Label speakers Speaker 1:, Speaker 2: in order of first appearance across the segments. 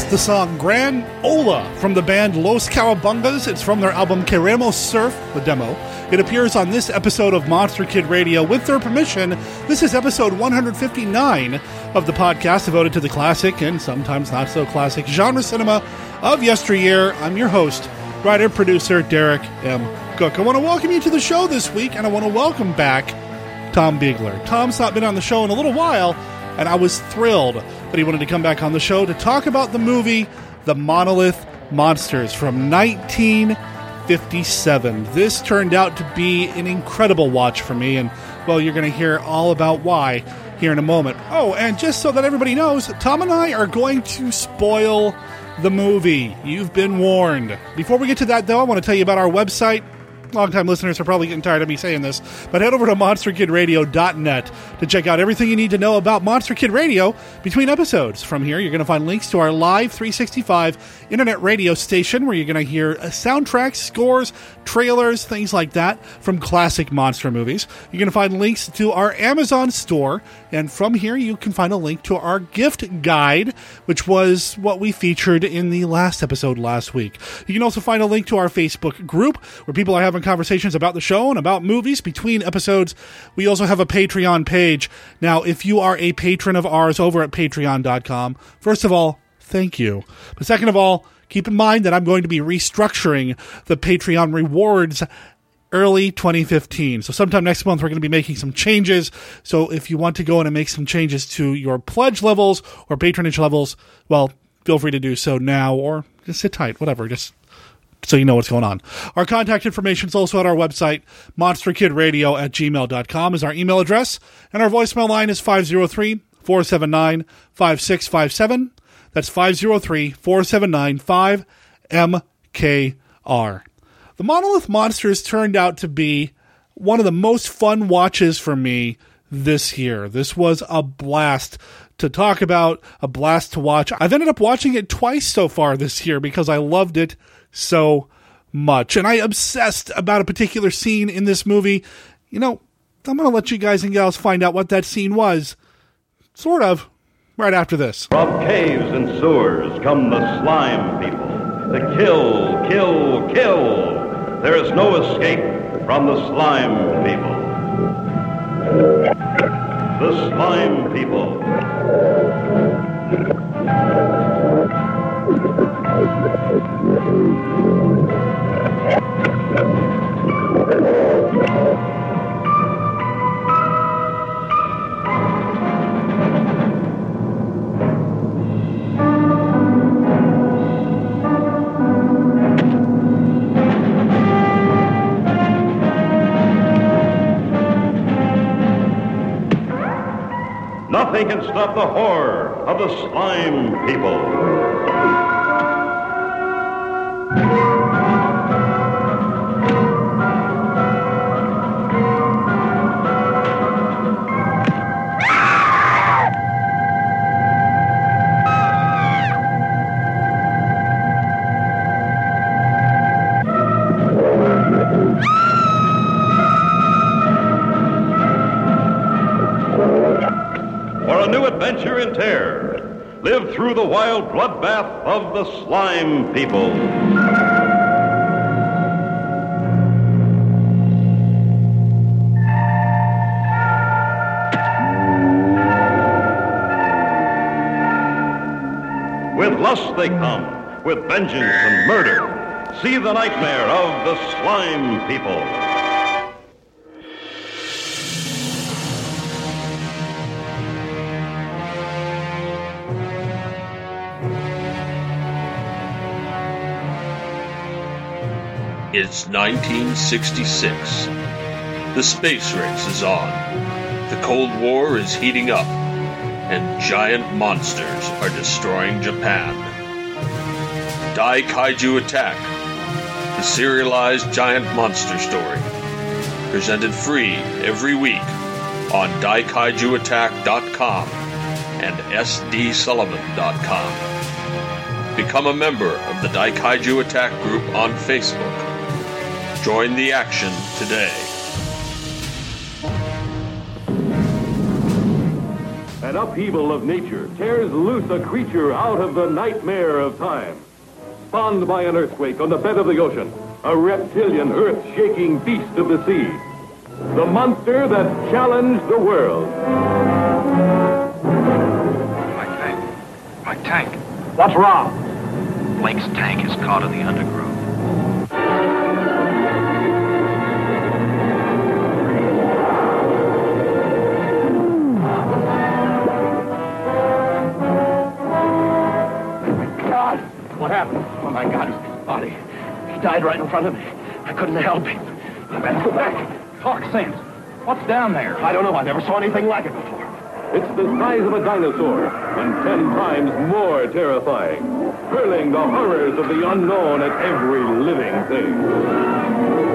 Speaker 1: That's the song Gran Ola from the band Los Cowabungas. It's from their album Queremos Surf, the demo. It appears on this episode of Monster Kid Radio with their permission. This is episode 159 of the podcast devoted to the classic and sometimes not so classic genre cinema of yesteryear. I'm your host, writer, producer Derek M. Koch. I want to welcome you to the show this week, and I want to welcome back Tom Biegler. Tom's not been on the show in a little while, and I was thrilled that he wanted to come back on the show to talk about the movie The Monolith Monsters from 1957. This turned out to be an incredible watch for me, and well, you're going to hear all about why here in a moment. Oh, and just so that everybody knows, Tom and I are going to spoil the movie. You've been warned. Before we get to that, though, I want to tell you about our website longtime listeners are probably getting tired of me saying this, but head over to monsterkidradio.net to check out everything you need to know about Monster Kid Radio between episodes. From here, you're going to find links to our live 365 internet radio station where you're going to hear uh, soundtracks, scores, trailers, things like that from classic monster movies. You're going to find links to our Amazon store, and from here, you can find a link to our gift guide, which was what we featured in the last episode last week. You can also find a link to our Facebook group where people are conversations about the show and about movies between episodes. We also have a Patreon page. Now, if you are a patron of ours over at patreon.com, first of all, thank you. But second of all, keep in mind that I'm going to be restructuring the Patreon rewards early 2015. So sometime next month, we're going to be making some changes. So if you want to go in and make some changes to your pledge levels or patronage levels, well, feel free to do so now or just sit tight, whatever. Just so you know what's going on. Our contact information is also at our website, monsterkidradio at gmail.com is our email address, and our voicemail line is 503 479 5657. That's 503 479 5MKR. The Monolith Monsters turned out to be one of the most fun watches for me this year. This was a blast to talk about, a blast to watch. I've ended up watching it twice so far this year because I loved it so much. And I obsessed about a particular scene in this movie. You know, I'm going to let you guys and gals find out what that scene was. Sort of. Right after this.
Speaker 2: From caves and sewers come the slime people. The kill, kill, kill. There is no escape from the slime people. The slime people. Nothing can stop the horror of the slime people. Wild bloodbath of the slime people. With lust they come, with vengeance and murder. See the nightmare of the slime people.
Speaker 3: It's 1966. The space race is on. The Cold War is heating up, and giant monsters are destroying Japan. Dai Kaiju Attack, the serialized giant monster story. Presented free every week on daikaijuattack.com and sdsullivan.com. Become a member of the Daikaiju Attack group on Facebook. Join the action today.
Speaker 4: An upheaval of nature tears loose a creature out of the nightmare of time. Spawned by an earthquake on the bed of the ocean, a reptilian, earth-shaking beast of the sea. The monster that challenged the world.
Speaker 5: My tank. My tank.
Speaker 4: What's wrong?
Speaker 5: Blake's tank is caught in the undergrowth.
Speaker 4: Happened? Oh, my God, his body. He died right in front of me. I couldn't help him. I better go back.
Speaker 6: Talk sense. What's down there?
Speaker 4: I don't know. I never saw anything like it before. It's the size of a dinosaur and ten times more terrifying, hurling the horrors of the unknown at every living thing.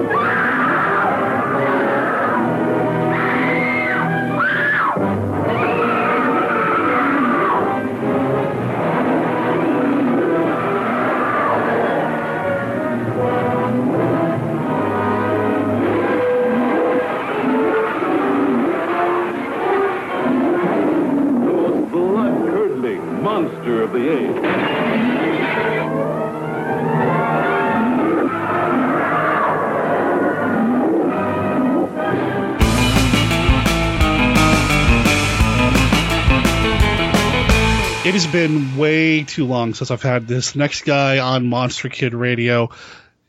Speaker 1: Been way too long since I've had this next guy on Monster Kid Radio.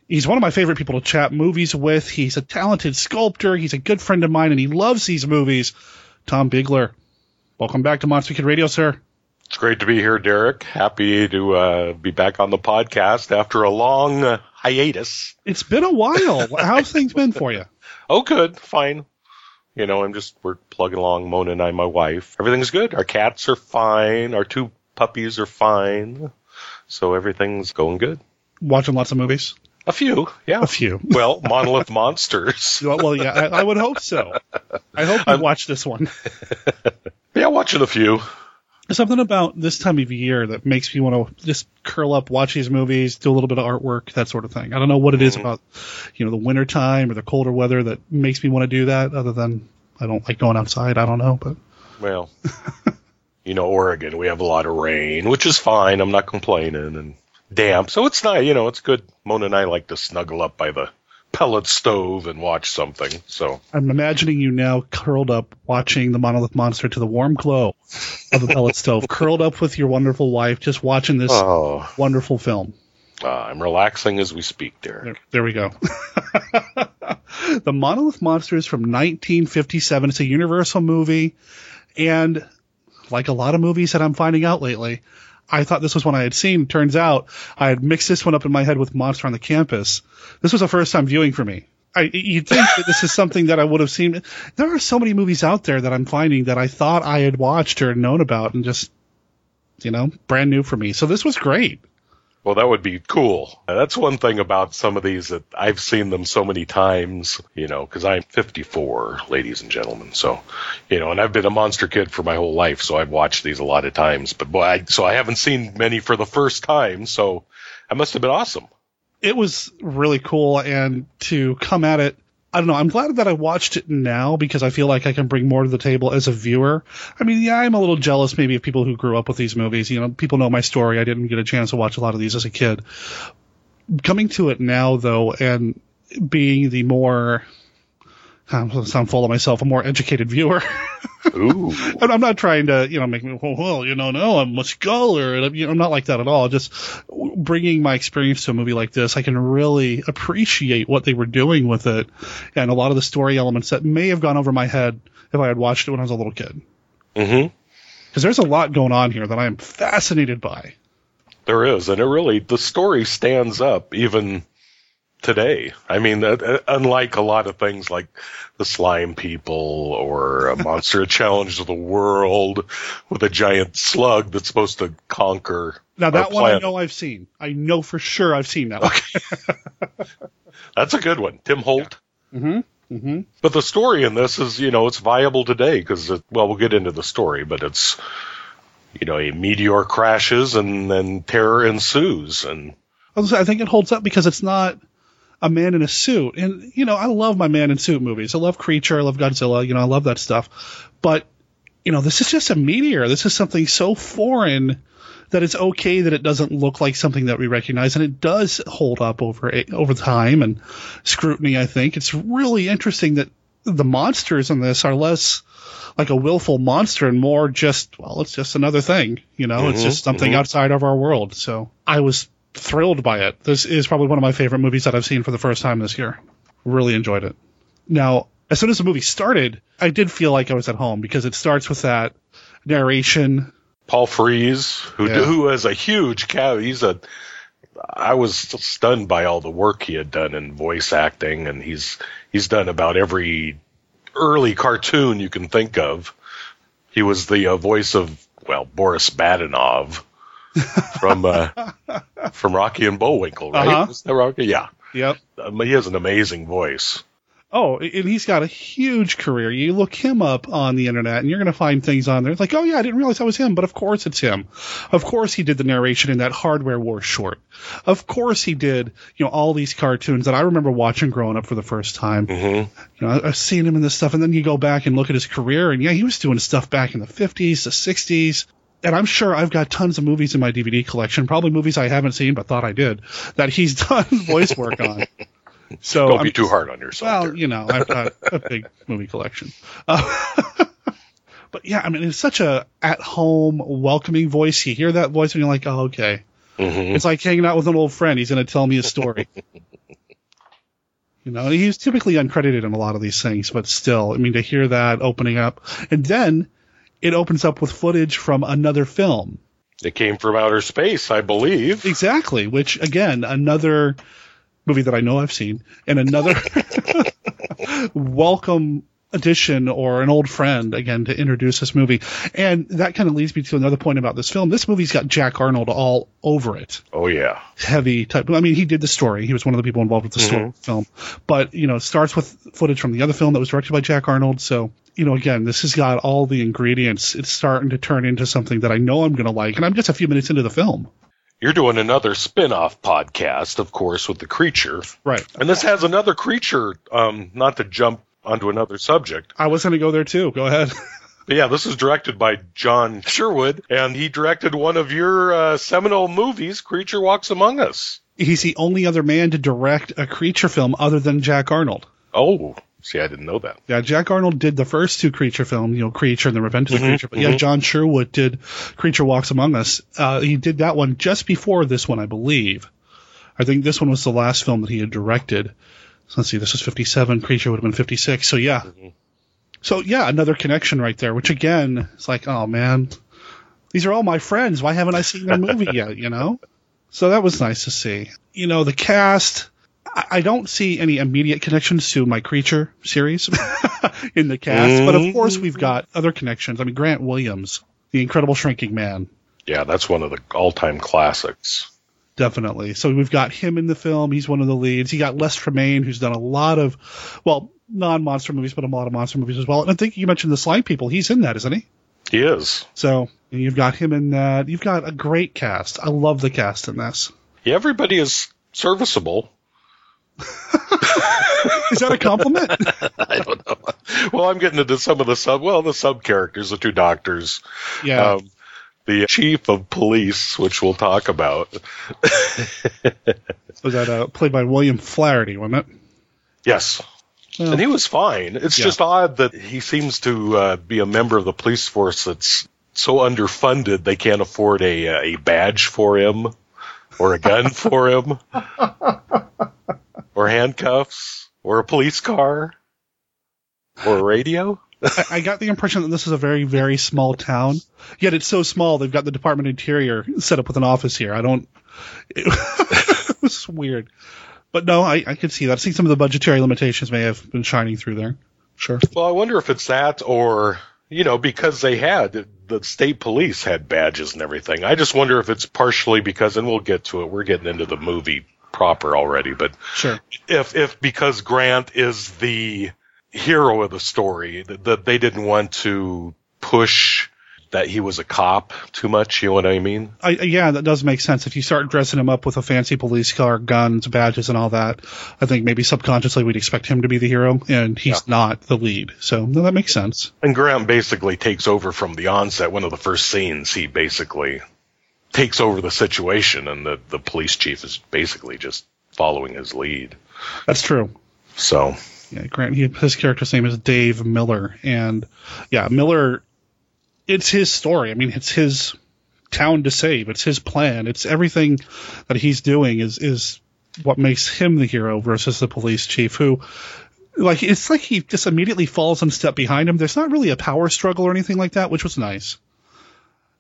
Speaker 1: He's one of my favorite people to chat movies with. He's a talented sculptor. He's a good friend of mine, and he loves these movies. Tom Bigler, welcome back to Monster Kid Radio, sir.
Speaker 7: It's great to be here, Derek. Happy to uh, be back on the podcast after a long uh, hiatus.
Speaker 1: It's been a while. How's things been for you?
Speaker 7: Oh, good, fine. You know, I'm just we're plugging along. Mona and I, my wife. Everything's good. Our cats are fine. Our two puppies are fine. So everything's going good.
Speaker 1: Watching lots of movies.
Speaker 7: A few, yeah.
Speaker 1: A few.
Speaker 7: Well, Monolith Monsters.
Speaker 1: Well, yeah, I, I would hope so. I hope you watch this one.
Speaker 7: Yeah, watching a few.
Speaker 1: There's something about this time of year that makes me want to just curl up, watch these movies, do a little bit of artwork, that sort of thing. I don't know what it is mm-hmm. about, you know, the winter time or the colder weather that makes me want to do that. Other than I don't like going outside. I don't know, but
Speaker 7: Well, you know, Oregon, we have a lot of rain, which is fine. I'm not complaining and damp. So it's nice. You know, it's good. Mona and I like to snuggle up by the pellet stove and watch something. So
Speaker 1: I'm imagining you now curled up watching the monolith monster to the warm glow of the pellet stove, curled up with your wonderful wife, just watching this
Speaker 7: oh,
Speaker 1: wonderful film.
Speaker 7: uh, I'm relaxing as we speak, Derek.
Speaker 1: There, there we go. the Monolith Monster is from 1957. It's a Universal movie, and like a lot of movies that I'm finding out lately, I thought this was one I had seen. Turns out I had mixed this one up in my head with Monster on the Campus. This was a first time viewing for me. I, you'd think that this is something that I would have seen. There are so many movies out there that I'm finding that I thought I had watched or known about and just, you know, brand new for me. So this was great.
Speaker 7: Well, that would be cool. That's one thing about some of these that I've seen them so many times, you know, because I'm 54, ladies and gentlemen. So, you know, and I've been a monster kid for my whole life, so I've watched these a lot of times. But boy, I, so I haven't seen many for the first time. So that must have been awesome.
Speaker 1: it was really cool and to come at it I don't know. I'm glad that I watched it now because I feel like I can bring more to the table as a viewer. I mean, yeah, I'm a little jealous maybe of people who grew up with these movies. You know, people know my story. I didn't get a chance to watch a lot of these as a kid. Coming to it now, though, and being the more, To sound full of myself, a more educated viewer.
Speaker 7: Ooh.
Speaker 1: I'm not trying to, you know, make me, well, well you know, no, I'm a scholar. And I'm, you know, I'm not like that at all. Just bringing my experience to a movie like this, I can really appreciate what they were doing with it and a lot of the story elements that may have gone over my head if I had watched it when I was a little kid.
Speaker 7: Mm-hmm.
Speaker 1: Because there's a lot going on here that I am fascinated by.
Speaker 7: There is, and it really the story stands up even today. I mean, uh, uh, unlike a lot of things like the slime people or a monster challenge of the world with a giant slug that's supposed to conquer.
Speaker 1: Now, that one I know I've seen. I know for sure I've seen that one.
Speaker 7: That's a good one. Tim Holt.
Speaker 1: Mhm. Mm-hmm.
Speaker 7: But the story in this is, you know, it's viable today because, well, we'll get into the story, but it's, you know, a meteor crashes and then terror ensues. And
Speaker 1: I was gonna say, I think it holds up because it's not a man in a suit. And, you know, I love my man in suit movies. I love Creature. I love Godzilla. You know, I love that stuff. But, you know, this is just a meteor. This is something so foreign that it's okay that it doesn't look like something that we recognize. And it does hold up over, eh, over time and scrutiny, I think. It's really interesting that the monsters in this are less like a willful monster and more just, well, it's just another thing. You know, it's mm-hmm. just something mm-hmm. outside of our world. So I was thrilled by it. This is probably one of my favorite movies that I've seen for the first time this year. Really enjoyed it. Now, as soon as the movie started, I did feel like I was at home because it starts with that narration.
Speaker 7: Paul Frees, who
Speaker 1: Yeah.
Speaker 7: who has a huge cow, he's a. I was stunned by all the work he had done in voice acting, and he's he's done about every early cartoon you can think of. He was the uh, voice of well Boris Badenov from uh, from Rocky and Bullwinkle, right?
Speaker 1: Uh-huh.
Speaker 7: Was that Rocky? Yeah,
Speaker 1: Yep.
Speaker 7: um, he has an amazing voice.
Speaker 1: Oh, and he's got a huge career. You look him up on the internet and you're going to find things on there. It's like, oh yeah, I didn't realize that was him, but of course it's him. Of course he did the narration in that Hardware War short. Of course he did, you know, all these cartoons that I remember watching growing up for the first time.
Speaker 7: Mm-hmm.
Speaker 1: You know, I've seen him in this stuff, and then you go back and look at his career, and yeah, he was doing stuff back in the 50s, the 60s. And I'm sure I've got tons of movies in my DVD collection, probably movies I haven't seen but thought I did, that he's done voice work on. So
Speaker 7: Don't
Speaker 1: I'm-
Speaker 7: be too hard on yourself.
Speaker 1: well,
Speaker 7: there.
Speaker 1: you know, I've got a big movie collection. Uh, but yeah, I mean, it's such a at-home, welcoming voice. You hear that voice, and you're like, oh, okay.
Speaker 7: Mhm.
Speaker 1: It's like hanging out with an old friend. He's going to tell me a story. you know, he's typically uncredited in a lot of these things, but still, I mean, to hear that opening up, and then it opens up with footage from another film.
Speaker 7: It came from outer space, I believe.
Speaker 1: Exactly, which again, another movie that I know I've seen, and another welcome addition or an old friend again to introduce this movie. And that kind of leads me to another point about this film. This movie's got Jack Arnold all over it.
Speaker 7: Oh yeah.
Speaker 1: Heavy type. I mean, he did the story. He was one of the people involved with the story film. But, you know, it starts with footage from the other film that was directed by Jack Arnold. So, you know, again, this has got all the ingredients. It's starting to turn into something that I know I'm going to like. And I'm just a few minutes into the film.
Speaker 7: You're doing another spin-off podcast, of course, with the creature.
Speaker 1: Right.
Speaker 7: And this has another creature, um, not to jump onto another subject.
Speaker 1: I was going to go there too. Go ahead.
Speaker 7: But yeah, this is directed by John Sherwood, and he directed one of your uh, seminal movies, Creature Walks Among Us.
Speaker 1: He's the only other man to direct a creature film other than Jack Arnold.
Speaker 7: Oh, see, I didn't know that.
Speaker 1: Yeah, Jack Arnold did the first two creature films, you know, Creature and the Revenge of the Creature. But yeah, John Sherwood did Creature Walks Among Us. Uh, he did that one just before this one, I believe. I think this one was the last film that he had directed. So let's see, this was 57. Creature would have been 56. So yeah. Mm-hmm. So yeah, another connection right there, which again, it's like, oh man, these are all my friends. Why haven't I seen their movie yet, you know? So that was nice to see. You know, the cast, I, I don't see any immediate connections to my Creature series in the cast, but of mm-hmm. course we've got other connections. I mean, Grant Williams, the incredible shrinking man,
Speaker 7: Yeah, that's one of the all-time classics.
Speaker 1: Definitely. So we've got him in the film. He's one of the leads. He got Les Tremayne, who's done a lot of, well, non-monster movies, but a lot of monster movies as well. And I think you mentioned the Slime People. He's in that, isn't he?
Speaker 7: He is.
Speaker 1: So you've got him in that. You've got a great cast. I love the cast in this.
Speaker 7: Yeah, everybody is serviceable.
Speaker 1: Is that a compliment?
Speaker 7: I don't know. Well, I'm getting into some of the sub. Well, the sub characters, the two doctors,
Speaker 1: yeah.
Speaker 7: um, the chief of police, which we'll talk about.
Speaker 1: was that uh, played by William Flaherty, wasn't it?
Speaker 7: Yes.
Speaker 1: Well-
Speaker 7: and he was fine. It's
Speaker 1: Yeah.
Speaker 7: just odd that he seems to uh, be a member of the police force that's so underfunded they can't afford a uh, a badge for him, or a gun for him, or handcuffs, or a police car, or a radio.
Speaker 1: I, I got the impression that this is a very, very small town. Yet it's so small they've got the Department of Interior set up with an office here. I don't. It, was weird, but no, I, I could see that. I think some of the budgetary limitations may have been shining through there. Sure.
Speaker 7: Well, I wonder if it's that or, you know, because they had, the state police had badges and everything. I just wonder if it's partially because, and we'll get to it, we're getting into the movie proper already. But
Speaker 1: Sure.
Speaker 7: if if because Grant is the hero of the story, that, that they didn't want to push that he was a cop too much. You know what I mean?
Speaker 1: I, yeah, that does make sense. If you start dressing him up with a fancy police car, guns, badges, and all that, I think maybe subconsciously we'd expect him to be the hero, and he's not the lead. So no, that makes sense.
Speaker 7: And Grant basically takes over from the onset. One of the first scenes, he basically takes over the situation, and the the police chief is basically just following his lead.
Speaker 1: That's true.
Speaker 7: So
Speaker 1: Yeah, Grant. He, his character's name is Dave Miller, and yeah, Miller. It's his story. I mean, it's his town to save. It's his plan. It's everything that he's doing is is what makes him the hero versus the police chief who. Like it's like he just immediately falls one step behind him. There's not really a power struggle or anything like that, which was nice.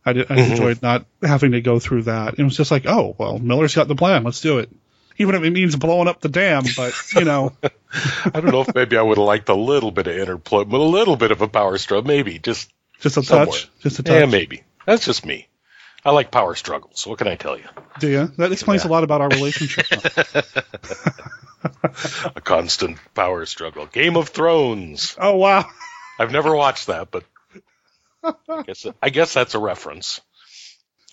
Speaker 1: I, did, I mm-hmm. enjoyed not having to go through that. It was just like, oh well, Miller's got the plan. Let's do it. Even if it means blowing up the dam, but you know,
Speaker 7: I don't know if maybe I would have liked a little bit of interplay, but a little bit of a power struggle, maybe just
Speaker 1: just a
Speaker 7: somewhere.
Speaker 1: touch, just a touch.
Speaker 7: Yeah, maybe. That's just me. I like power struggles. What can I tell you?
Speaker 1: Do you? That explains a lot about our relationship.
Speaker 7: A constant power struggle. Game of Thrones.
Speaker 1: oh wow.
Speaker 7: I've never watched that, but I guess I guess that's a reference.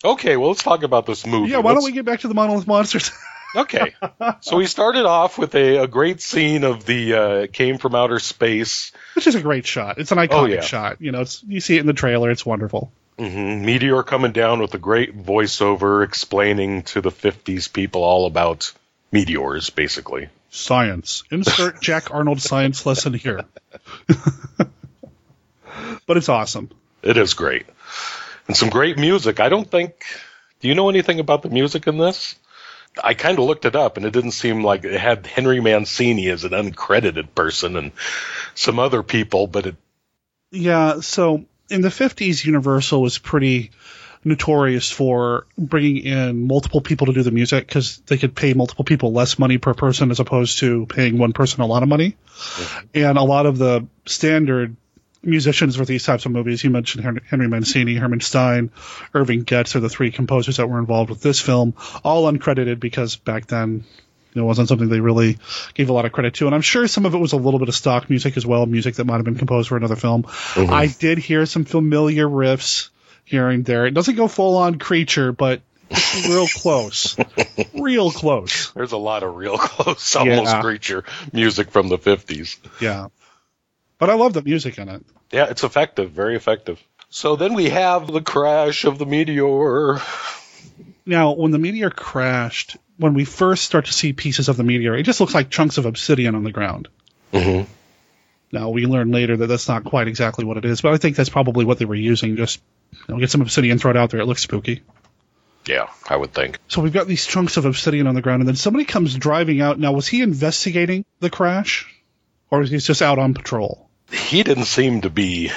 Speaker 7: Okay, well let's talk about this movie.
Speaker 1: Yeah, why don't we get back to the monolith monsters?
Speaker 7: Okay, so we started off with a, a great scene of the uh, came from outer space.
Speaker 1: Which is a great shot. It's an iconic
Speaker 7: Oh, yeah.
Speaker 1: shot. You know, it's you see it in the trailer. It's wonderful.
Speaker 7: hmm Meteor coming down with a great voiceover explaining to the '50s people all about meteors, basically.
Speaker 1: Science. Insert Jack Arnold science lesson here. but it's awesome.
Speaker 7: It is great, and some great music. I don't think. Do you know anything about the music in this? I kind of looked it up, and it didn't seem like it had Henry Mancini as an uncredited person and some other people, but it.
Speaker 1: Yeah. So in the fifties, Universal was pretty notorious for bringing in multiple people to do the music because they could pay multiple people less money per person as opposed to paying one person a lot of money. And a lot of the standard musicians for these types of movies, you mentioned Henry Mancini, Herman Stein, Irving Gertz are the three composers that were involved with this film, all uncredited because back then it wasn't something they really gave a lot of credit to. And I'm sure some of it was a little bit of stock music as well, music that might have been composed for another film. Mm-hmm. I did hear some familiar riffs here and there. It doesn't go full on creature, but it's real close. real close.
Speaker 7: There's a lot of real close, almost
Speaker 1: Yeah.
Speaker 7: creature music from the 50s.
Speaker 1: Yeah. But I love the music in it.
Speaker 7: Yeah, it's effective, very effective. So then we have the crash of the meteor.
Speaker 1: Now, when the meteor crashed, when we first start to see pieces of the meteor, it just looks like chunks of obsidian on the ground.
Speaker 7: Mhm.
Speaker 1: Now, we learn later that that's not quite exactly what it is, but I think that's probably what they were using. Just you know, get some obsidian, throw it out there. It looks spooky.
Speaker 7: Yeah, I would think.
Speaker 1: So we've got these chunks of obsidian on the ground, and then somebody comes driving out. Now, was he investigating the crash, or was he just out on patrol?
Speaker 7: He didn't seem to be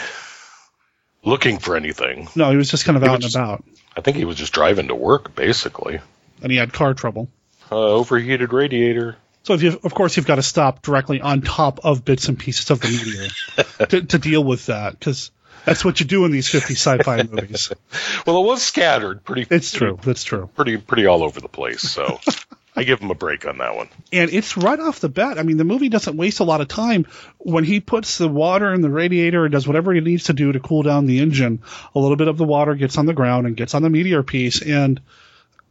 Speaker 7: looking for anything.
Speaker 1: No, he was just kind of
Speaker 7: He
Speaker 1: out and
Speaker 7: just-
Speaker 1: about,
Speaker 7: I think he was just driving to work, basically.
Speaker 1: and he had car trouble.
Speaker 7: Uh, overheated radiator.
Speaker 1: So, of course, you've got to stop directly on top of bits and pieces of the meteor to, to deal with that, because that's what you do in these 50 sci-fi movies.
Speaker 7: Well, it was scattered pretty.
Speaker 1: It's true. That's true.
Speaker 7: Pretty, pretty all over the place. So I give him a break on that one.
Speaker 1: And it's right off the bat. I mean, the movie doesn't waste a lot of time when he puts the water in the radiator and does whatever he needs to do to cool down the engine. A little bit of the water gets on the ground and gets on the meteor piece, and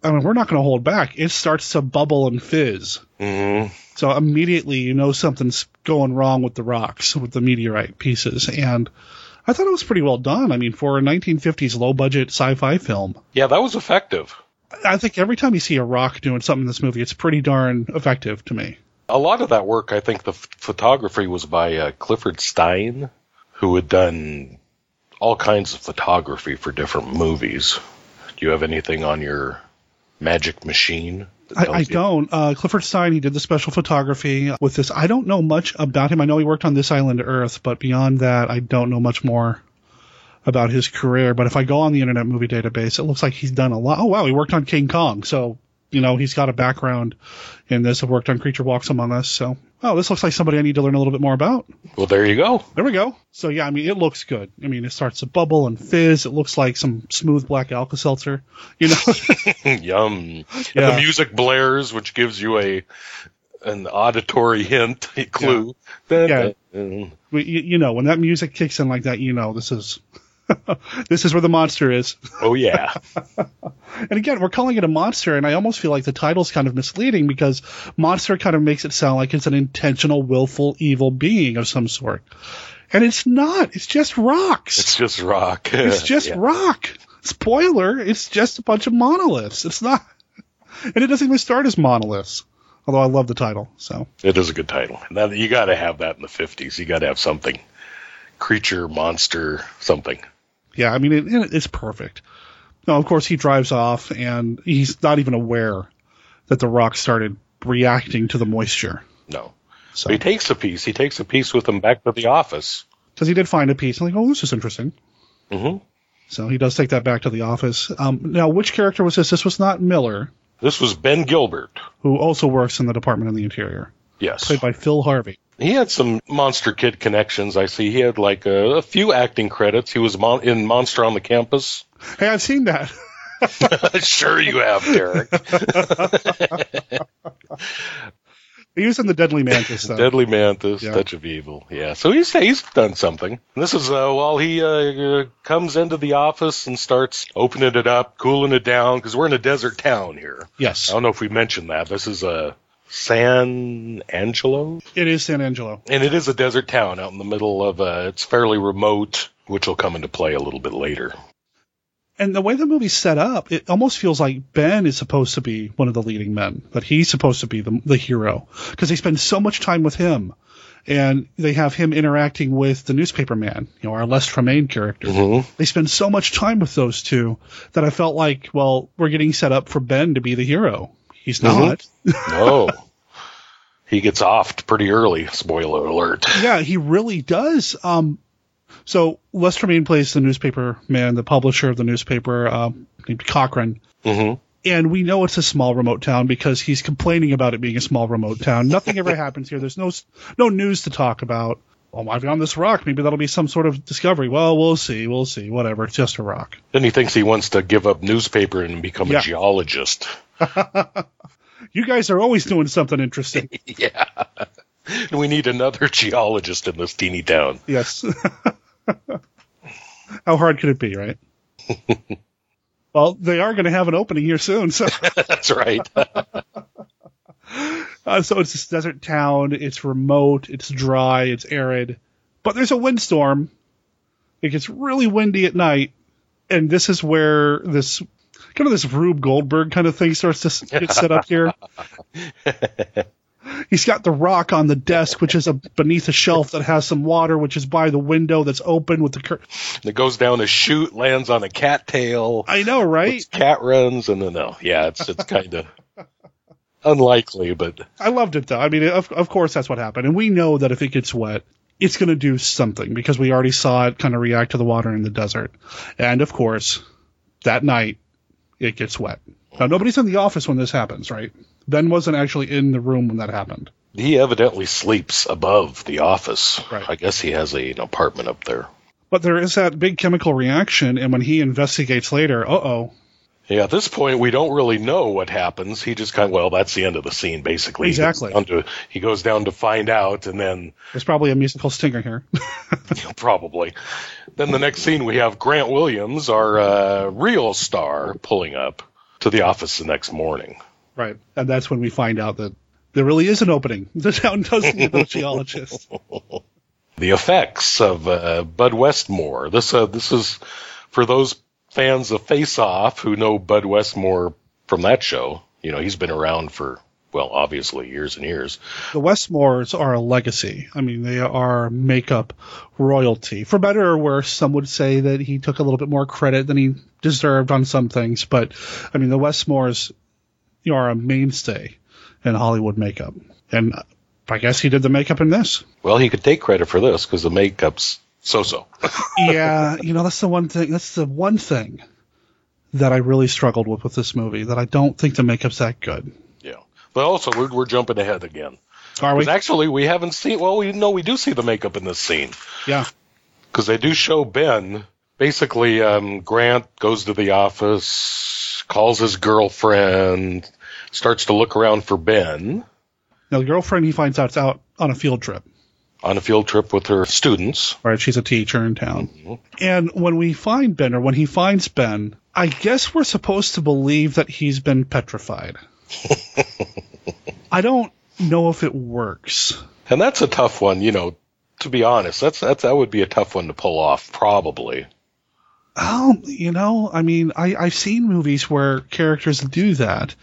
Speaker 1: I mean, we're not going to hold back. It starts to bubble and fizz.
Speaker 7: hmm
Speaker 1: So immediately you know something's going wrong with the rocks, with the meteorite pieces. And I thought it was pretty well done. I mean, for a 1950s low budget sci fi film,
Speaker 7: Yeah, that was effective.
Speaker 1: I think every time you see a rock doing something in this movie, it's pretty darn effective to me.
Speaker 7: A lot of that work, I think the ph- photography was by uh, Clifford Stine, who had done all kinds of photography for different movies. Do you have anything on your magic machine?
Speaker 1: I, I don't. Uh, Clifford Stine, he did the special photography with this. I don't know much about him. I know he worked on This Island Earth, but beyond that, I don't know much more about his career. But if I go on the Internet Movie Database, it looks like he's done a lot. Oh, wow, he worked on King Kong. So You know, he's got a background in this. I've worked on Creature Walks Among Us, so oh, this looks like somebody I need to learn a little bit more about.
Speaker 7: Well, there you go.
Speaker 1: There we go. So yeah, I mean, it looks good. I mean, it starts to bubble and fizz. It looks like some smooth black Alka Seltzer. You know,
Speaker 7: Yum. And
Speaker 1: Yeah.
Speaker 7: the music blares, which gives you a an auditory hint, a clue.
Speaker 1: Yeah. We- you, you know, when that music kicks in like that, you know, this is this is where the monster is.
Speaker 7: Oh yeah.
Speaker 1: And again, we're calling it a monster, and I almost feel like the title's kind of misleading because monster kind of makes it sound like it's an intentional, willful, evil being of some sort. And it's not. It's just rocks.
Speaker 7: It's just rock.
Speaker 1: It's just
Speaker 7: Yeah.
Speaker 1: rock. Spoiler, it's just a bunch of monoliths. It's not. And it doesn't even start as monoliths. Although I love the title, so.
Speaker 7: It is a good title. And that, you got to have that in the 50s. You got to have something. Creature, monster, something.
Speaker 1: Yeah, I mean, it, it- it's perfect. No, of course, he drives off, and he's not even aware that the rock started reacting to the moisture.
Speaker 7: No.
Speaker 1: So,
Speaker 7: he takes a piece. He takes a piece with him back to the office.
Speaker 1: because he did find a piece. I'm like, oh, this is interesting.
Speaker 7: hmm
Speaker 1: So he does take that back to the office. Um, now, which character was this? This was not Miller,
Speaker 7: This was Ben Gilbert.
Speaker 1: who also works in the Department of the Interior,
Speaker 7: Yes.
Speaker 1: played by Phil Harvey.
Speaker 7: He had some Monster Kid connections. I see he had like a, a few acting credits. He was mon- in Monster on the Campus.
Speaker 1: Hey, I've seen that.
Speaker 7: sure you have, Derek.
Speaker 1: he was in the Deadly Mantis, though.
Speaker 7: Deadly Mantis,
Speaker 1: Yeah.
Speaker 7: Touch of Evil. Yeah, so he's he's done something. And this is uh, while he uh, comes into the office and starts opening it up, cooling it down because we're in a desert town here.
Speaker 1: yes,
Speaker 7: I don't know if we mentioned that. This is uh, San Angelo,
Speaker 1: it is San Angelo.
Speaker 7: and it is a desert town out in the middle of. Uh, it's fairly remote, which will come into play a little bit later.
Speaker 1: And the way the movie's set up, it almost feels like Ben is supposed to be one of the leading men, that he's supposed to be the, the hero because they spend so much time with him. And they have him interacting with the newspaper man, you know, our Les Tremayne character.
Speaker 7: Mm-hmm.
Speaker 1: They spend so much time with those two that I felt like, well, we're getting set up for Ben to be the hero. He's not.
Speaker 7: No. He gets offed pretty early. Spoiler alert.
Speaker 1: Yeah, he really does. Um, so Les plays the newspaper man, the publisher of the newspaper, um, named Cochran.
Speaker 7: Mm-hmm.
Speaker 1: And we know it's a small remote town because he's complaining about it being a small remote town. Nothing ever happens here. There's no no news to talk about. Oh, I found this rock. Maybe that'll be some sort of discovery. Well, we'll see. We'll see. Whatever. It's just a rock.
Speaker 7: Then he thinks he wants to give up newspaper and become
Speaker 1: Yeah.
Speaker 7: a geologist.
Speaker 1: You guys are always doing something interesting.
Speaker 7: yeah. We need another geologist in this teeny town.
Speaker 1: Yes. How hard could it be, right? well, they are going to have an opening here soon. So,
Speaker 7: That's right.
Speaker 1: uh, so it's this desert town. It's remote. It's dry. It's arid. But there's a windstorm. It gets really windy at night, and this is where this kind of this Rube Goldberg kind of thing starts to get set up here. He's got the rock on the desk, which is a, beneath a shelf that has some water, which is by the window that's open with the curtain.
Speaker 7: it goes down a chute, lands on a cattail.
Speaker 1: I know, right?
Speaker 7: Cat runs, and then no, yeah, it's it's kind of unlikely, but
Speaker 1: I loved it though. I mean, of of course that's what happened, and we know that if it gets wet, it's going to do something because we already saw it kind of react to the water in the desert, and of course, that night it gets wet. Now nobody's in the office when this happens, right? Ben wasn't actually in the room when that happened.
Speaker 7: he evidently sleeps above the office.
Speaker 1: Right.
Speaker 7: I guess he has a, an apartment up there.
Speaker 1: But there is that big chemical reaction, and when he investigates later, uh oh,
Speaker 7: Yeah, at this point, we don't really know what happens. He just kind of, well, that's the end of the scene, basically. He goes
Speaker 1: Exactly.
Speaker 7: down to- he goes down to find out, and then
Speaker 1: there's probably a musical stinger here.
Speaker 7: probably. Then the next scene, we have Grant Williams, our uh, real star, pulling up to the office the next morning.
Speaker 1: right, and that's when we find out that there really is an opening. The town does need a geologist.
Speaker 7: The effects of uh, Bud Westmore. This uh, this is for those fans of Face Off who know Bud Westmore from that show. You know, he's been around for well, obviously years and years.
Speaker 1: the Westmores are a legacy. I mean, they are makeup royalty. For better or worse, some would say that he took a little bit more credit than he deserved on some things. But I mean, the Westmores you know, are a mainstay in Hollywood makeup, and I guess he did the makeup in this.
Speaker 7: Well, he could take credit for this because the makeup's so-so.
Speaker 1: yeah, you know, that's the one thing. That's the one thing that I really struggled with with this movie. That I don't think the makeup's that good.
Speaker 7: Yeah. But also, we're, we're jumping ahead again.
Speaker 1: Are we?
Speaker 7: Actually, we haven't seen. Well, we know we do see the makeup in this scene
Speaker 1: Yeah.
Speaker 7: because they do show Ben. Basically, um, Grant goes to the office, calls his girlfriend, starts to look around for Ben
Speaker 1: Now the girlfriend he finds out's out on a field trip.
Speaker 7: On a field trip with her students.
Speaker 1: Right, she's a teacher in town. Mm-hmm. And when we find Ben, or when he finds Ben, I guess we're supposed to believe that he's been petrified. I don't know if it works.
Speaker 7: And that's a tough one, you know. To be honest, that's that's that would be a tough one to pull off, probably.
Speaker 1: Oh, you know, I mean, I, I've seen movies where characters do that.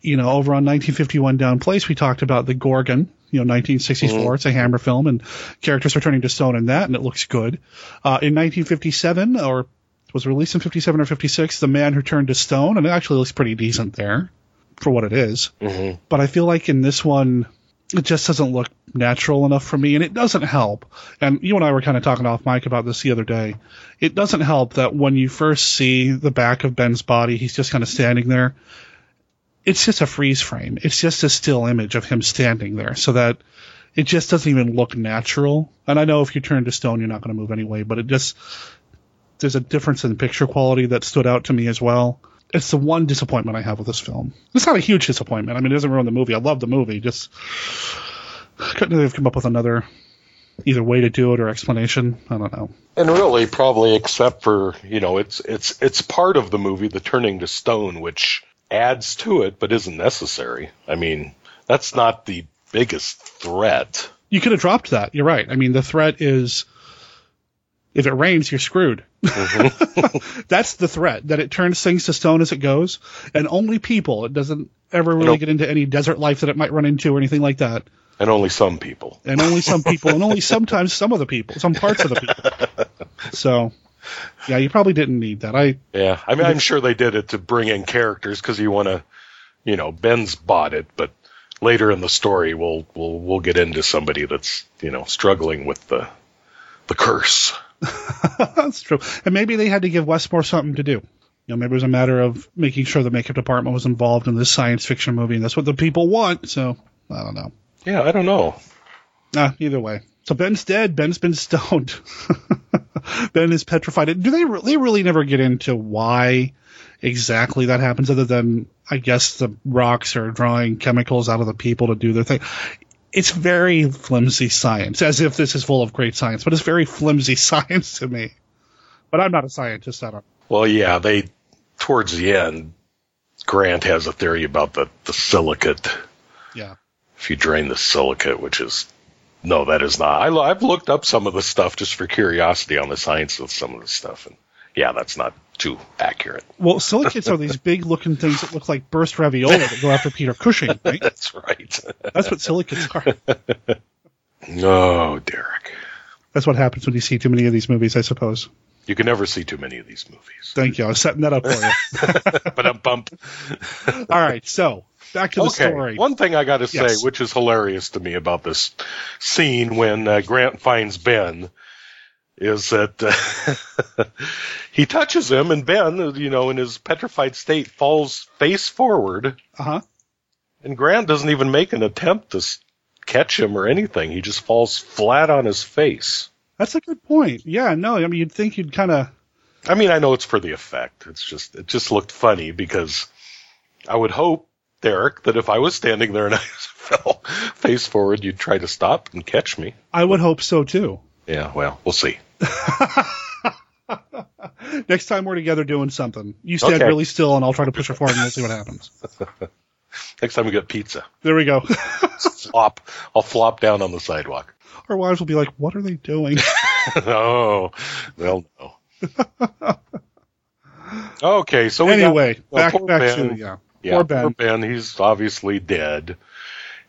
Speaker 1: You know, over on 1951 Down Place, we talked about the Gorgon, you know, 1964. It's a Hammer film, and characters are turning to stone in that, and it looks good. Uh, in 1957, or was it released in 57 or 56, The Man Who Turned to Stone, and it actually looks pretty decent there for what it is.
Speaker 7: Mm-hmm.
Speaker 1: But I feel like in this one, it just doesn't look natural enough for me, and it doesn't help. And you and I were kind of talking off mic about this the other day. It doesn't help that when you first see the back of Ben's body, he's just kind of standing there. It's just a freeze frame. It's just a still image of him standing there, so that it just doesn't even look natural. And I know if you turn to stone, you're not going to move anyway, but it just there's a difference in picture quality that stood out to me as well. It's the one disappointment I have with this film. It's not a huge disappointment. I mean, it doesn't ruin the movie. I love the movie. Just couldn't have come up with another either way to do it or explanation. I don't know.
Speaker 7: And really, probably except for you know, it's it's it's part of the movie, the turning to stone, which adds to it, but isn't necessary. I mean, that's not the biggest threat.
Speaker 1: You could have dropped that. You're right. I mean, the threat is if it rains, you're screwed. Mm-hmm. That's the threat that it turns things to stone as it goes, and only people. It doesn't ever really get into any desert life that it might run into or anything like that.
Speaker 7: And only some people.
Speaker 1: and only some people, and only sometimes some of the people, some parts of the people. So, yeah, you probably didn't need that. I
Speaker 7: Yeah, I mean, I'm sure they did it to bring in characters because you want to, you know, Ben's bought it, but later in the story, we'll we'll we'll get into somebody that's you know struggling with the the curse.
Speaker 1: that's true, and maybe they had to give Westmore something to do. You know, maybe it was a matter of making sure the makeup department was involved in this science fiction movie, and that's what the people want. So, I don't know.
Speaker 7: Yeah, I don't know.
Speaker 1: Ah, either way. So Ben's dead. Ben's been stoned. ben is petrified. Do they really, really never get into why exactly that happens, other than I guess the rocks are drawing chemicals out of the people to do their thing? It's very flimsy science, as if this is full of great science, but it's very flimsy science to me. But I'm not a scientist. I don't.
Speaker 7: Well, yeah, they towards the end, Grant has a theory about the the silicate.
Speaker 1: Yeah.
Speaker 7: If you drain the silicate, which is no, that is not. I, I've looked up some of the stuff just for curiosity on the science of some of the stuff, and yeah, that's not too accurate.
Speaker 1: Well, silicates are these big looking things that look like burst ravioli that go after Peter Cushing, right?
Speaker 7: That's right.
Speaker 1: That's what silicates are.
Speaker 7: No, Derek.
Speaker 1: That's what happens when you see too many of these movies, I suppose.
Speaker 7: You can never see too many of these movies.
Speaker 1: Thank you. I was setting that up for you.
Speaker 7: but I'm bump.
Speaker 1: All right, so back to the
Speaker 7: Okay.
Speaker 1: story.
Speaker 7: One thing I got to say,
Speaker 1: Yes.
Speaker 7: which is hilarious to me about this scene when uh, Grant finds Ben, is that uh, he touches him, and Ben, you know, in his petrified state, falls face forward,
Speaker 1: Uh huh.
Speaker 7: and Grant doesn't even make an attempt to catch him or anything. He just falls flat on his face.
Speaker 1: That's a good point. Yeah, no, I mean, you'd think you'd kind of.
Speaker 7: I mean, I know it's for the effect. It's just it just looked funny because I would hope, Derek, that if I was standing there and I fell face forward, you'd try to stop and catch me.
Speaker 1: I would hope so too.
Speaker 7: Yeah, well, we'll see.
Speaker 1: Next time we're together doing something, you stand
Speaker 7: Okay.
Speaker 1: really still, and I'll try to push it forward, and we'll see what happens.
Speaker 7: Next time we get pizza,
Speaker 1: There we go.
Speaker 7: flop. I'll flop down on the sidewalk.
Speaker 1: Our wives will be like, "What are they doing?"
Speaker 7: oh, well, no. Okay, so we got-
Speaker 1: anyway,
Speaker 7: well,
Speaker 1: back back
Speaker 7: Ben.
Speaker 1: to yeah.
Speaker 7: Yeah,
Speaker 1: Poor Ben.
Speaker 7: Poor Ben. He's obviously dead.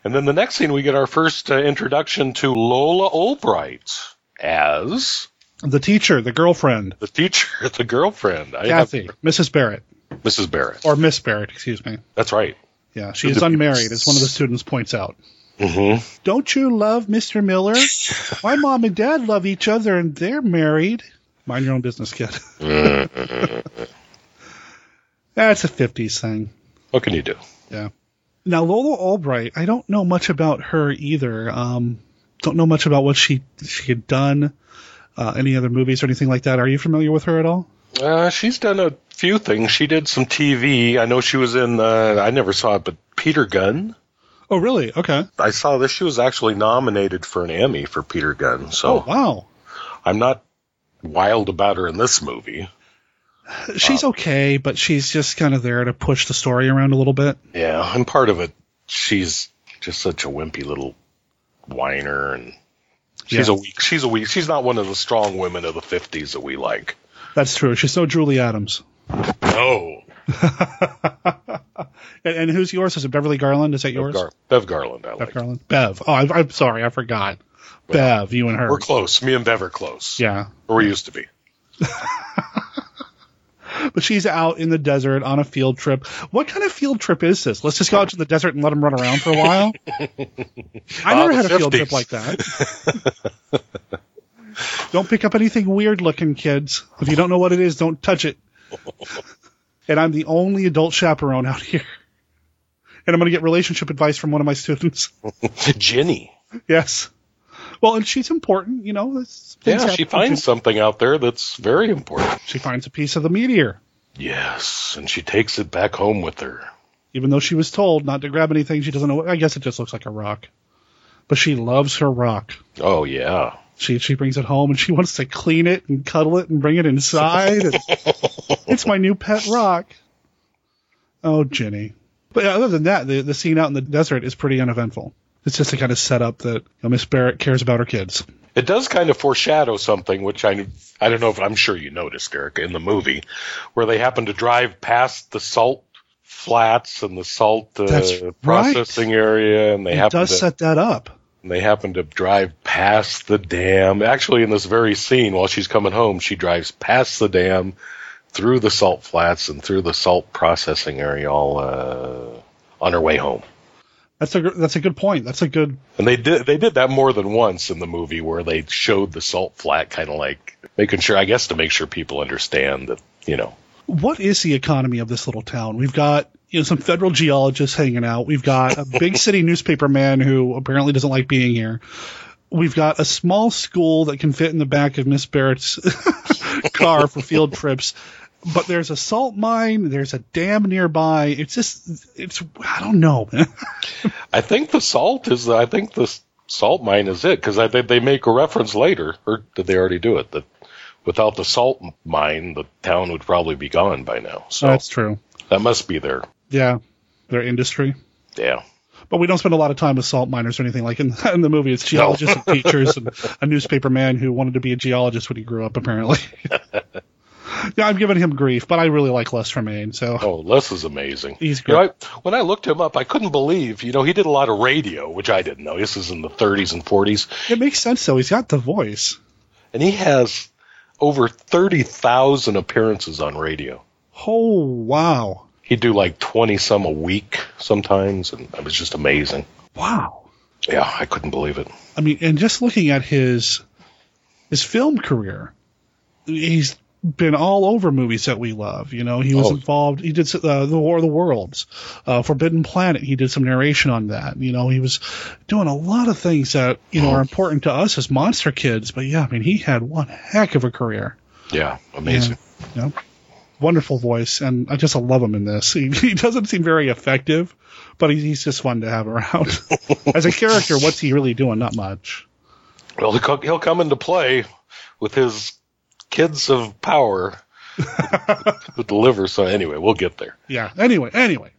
Speaker 7: And then the next scene, we get our first uh, introduction to Lola Albright as
Speaker 1: The teacher, the girlfriend,
Speaker 7: the teacher, the girlfriend. I have-
Speaker 1: Kathy, Mrs. Barrett,
Speaker 7: Mrs. Barrett.
Speaker 1: or Miss Barrett, excuse me.
Speaker 7: That's right.
Speaker 1: Yeah, she is unmarried, as one of the students points out.
Speaker 7: hmm
Speaker 1: Don't you love Mr. Miller? My mom and dad love each other and they're married. Mind your own business, kid. That's a 50s thing.
Speaker 7: What can you do?
Speaker 1: Yeah. Now Lola Albright, I don't know much about her either. Um, don't know much about what she she had done, uh, any other movies or anything like that. Are you familiar with her at all?
Speaker 7: Uh, she's done a few things. She did some TV. I know she was in. Uh, I never saw it, but Peter Gunn.
Speaker 1: Oh, really? Okay.
Speaker 7: I saw this. She was actually nominated for an Emmy for Peter Gunn. So
Speaker 1: Oh, wow.
Speaker 7: I'm not wild about her in this movie.
Speaker 1: She's okay, but she's just kind of there to push the story around a little bit.
Speaker 7: Yeah, and part of it, she's just such a wimpy little whiner, and she's
Speaker 1: Yeah.
Speaker 7: a weak. She's a weak. She's not one of the strong women of the '50s that we like.
Speaker 1: That's true. She's no Julie Adams.
Speaker 7: No,
Speaker 1: And, and who's yours? Is it Beverly Garland? Is that
Speaker 7: Bev,
Speaker 1: yours?
Speaker 7: Gar- Bev Garland. I
Speaker 1: Bev
Speaker 7: like.
Speaker 1: Garland. Bev. Oh, I, I'm sorry, I forgot. Bev, you and her.
Speaker 7: We're close. Me and Bev are close.
Speaker 1: Yeah.
Speaker 7: or we used to be.
Speaker 1: But she's out in the desert on a field trip. What kind of field trip is this? Let's just go out to the desert and let them run around for a while. I never had a field
Speaker 7: 50s.
Speaker 1: trip like that. don't pick up anything weird looking, kids. If you don't know what it is, don't touch it. and I'm the only adult chaperone out here. And I'm going to get relationship advice from one of my students.
Speaker 7: Ginny.
Speaker 1: yes. Well, and she's important, you know.
Speaker 7: Yeah, she finds something out there that's very important.
Speaker 1: She finds a piece of the meteor,
Speaker 7: Yes, and she takes it back home with her.
Speaker 1: even though she was told not to grab anything. She doesn't know. I guess it just looks like a rock, but she loves her rock.
Speaker 7: Oh yeah.
Speaker 1: She she brings it home and she wants to clean it and cuddle it and bring it inside. it's my new pet rock. Oh, Jenny. But other than that, the the scene out in the desert is pretty uneventful. It's just to kind of setup that you know, Miss Barrett cares about her kids.
Speaker 7: It does kind of foreshadow something, which I I don't know if I'm sure you noticed, Eric, in the movie, where they happen to drive past the salt flats and the salt uh,
Speaker 1: That's right.
Speaker 7: processing area, and they
Speaker 1: It
Speaker 7: happen
Speaker 1: does
Speaker 7: to
Speaker 1: set that up.
Speaker 7: they happen to drive past the dam. Actually, in this very scene, while she's coming home, she drives past the dam, through the salt flats, and through the salt processing area, all uh, on her way home.
Speaker 1: That's a that's a good point. That's a good
Speaker 7: And they did they did that more than once in the movie where they showed the salt flat kind of like making sure I guess to make sure people understand that, you know.
Speaker 1: what is the economy of this little town? We've got you know some federal geologists hanging out. We've got a big city newspaper man who apparently doesn't like being here. We've got a small school that can fit in the back of Miss Barrett's car for field trips. But there's a salt mine, there's a dam nearby. It's just it's I don't know.
Speaker 7: I think the salt is I think the salt mine is it cuz I think they make a reference later or did they already do it that without the salt mine the town would probably be gone by now. So
Speaker 1: That's true.
Speaker 7: that must be their
Speaker 1: Yeah. Their industry.
Speaker 7: yeah.
Speaker 1: But we don't spend a lot of time with salt miners or anything like in, in the movie. It's geologists and teachers and a newspaper man who wanted to be a geologist when he grew up, apparently. yeah, I'm giving him grief, but I really like Les Tremayne. So
Speaker 7: Oh, Les is amazing.
Speaker 1: He's
Speaker 7: You know, I, when I looked him up, I couldn't believe, you know, he did a lot of radio, which I didn't know. This is in the 30s and 40s.
Speaker 1: it makes sense, though. He's got the voice.
Speaker 7: and he has over 30,000 appearances on radio.
Speaker 1: Oh, wow.
Speaker 7: He'd do like 20 some a week sometimes, and it was just amazing.
Speaker 1: Wow.
Speaker 7: Yeah, I couldn't believe it.
Speaker 1: I mean, and just looking at his his film career, he's been all over movies that we love. You know, he was
Speaker 7: Oh.
Speaker 1: involved. He did uh, the War of the Worlds, uh, Forbidden Planet. He did some narration on that. You know, he was doing a lot of things that you know are important to us as monster kids. But yeah, I mean, he had one heck of a career.
Speaker 7: Yeah, amazing.
Speaker 1: Know, wonderful voice, and I just love him in this. He, he doesn't seem very effective, but he, he's just fun to have around. as a character, what's he really doing? Not much.
Speaker 7: Well, he'll come into play with his kids of power to deliver. So anyway, we'll get there.
Speaker 1: Yeah. Anyway, anyway,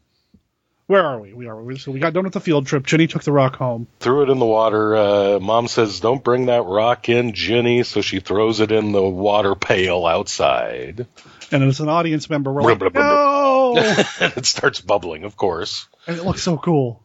Speaker 1: where are we? We are. We, so we got done with the field trip. Jenny took the rock home.
Speaker 7: Threw it in the water. Uh, Mom says, "Don't bring that rock in, Ginny." So she throws it in the water pail outside,
Speaker 1: And as an audience member, we're like, no!
Speaker 7: and it starts bubbling. Of course.
Speaker 1: and it looks so cool.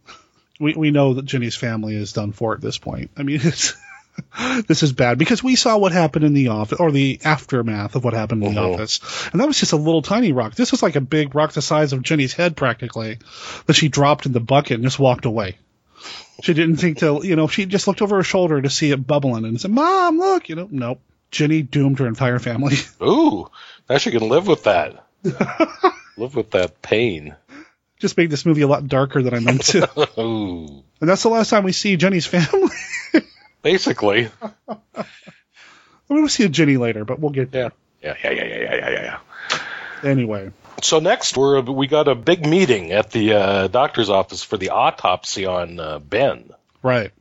Speaker 1: We we know that Jenny's family is done for at this point. I mean, it's this is bad because we saw what happened in the office or the aftermath of what happened in the
Speaker 7: Mhm.
Speaker 1: office, and that was just a little tiny rock. This was like a big rock the size of Jenny's head, practically, that she dropped in the bucket and just walked away. She didn't think to, you know, she just looked over her shoulder to see it bubbling and said, "Mom, look," you know. Nope. Jenny doomed her entire family.
Speaker 7: Ooh, now she can live with that. live with that pain.
Speaker 1: Just made this movie a lot darker than I meant to.
Speaker 7: Ooh.
Speaker 1: and that's the last time we see Jenny's family.
Speaker 7: Basically,
Speaker 1: we'll see a Ginny later, but we'll get
Speaker 7: yeah, yeah, yeah, yeah, yeah, yeah, yeah, yeah.
Speaker 1: there. Anyway.
Speaker 7: So next, we're we got a big meeting at the uh, doctor's office for the autopsy on uh, Ben.
Speaker 1: Right.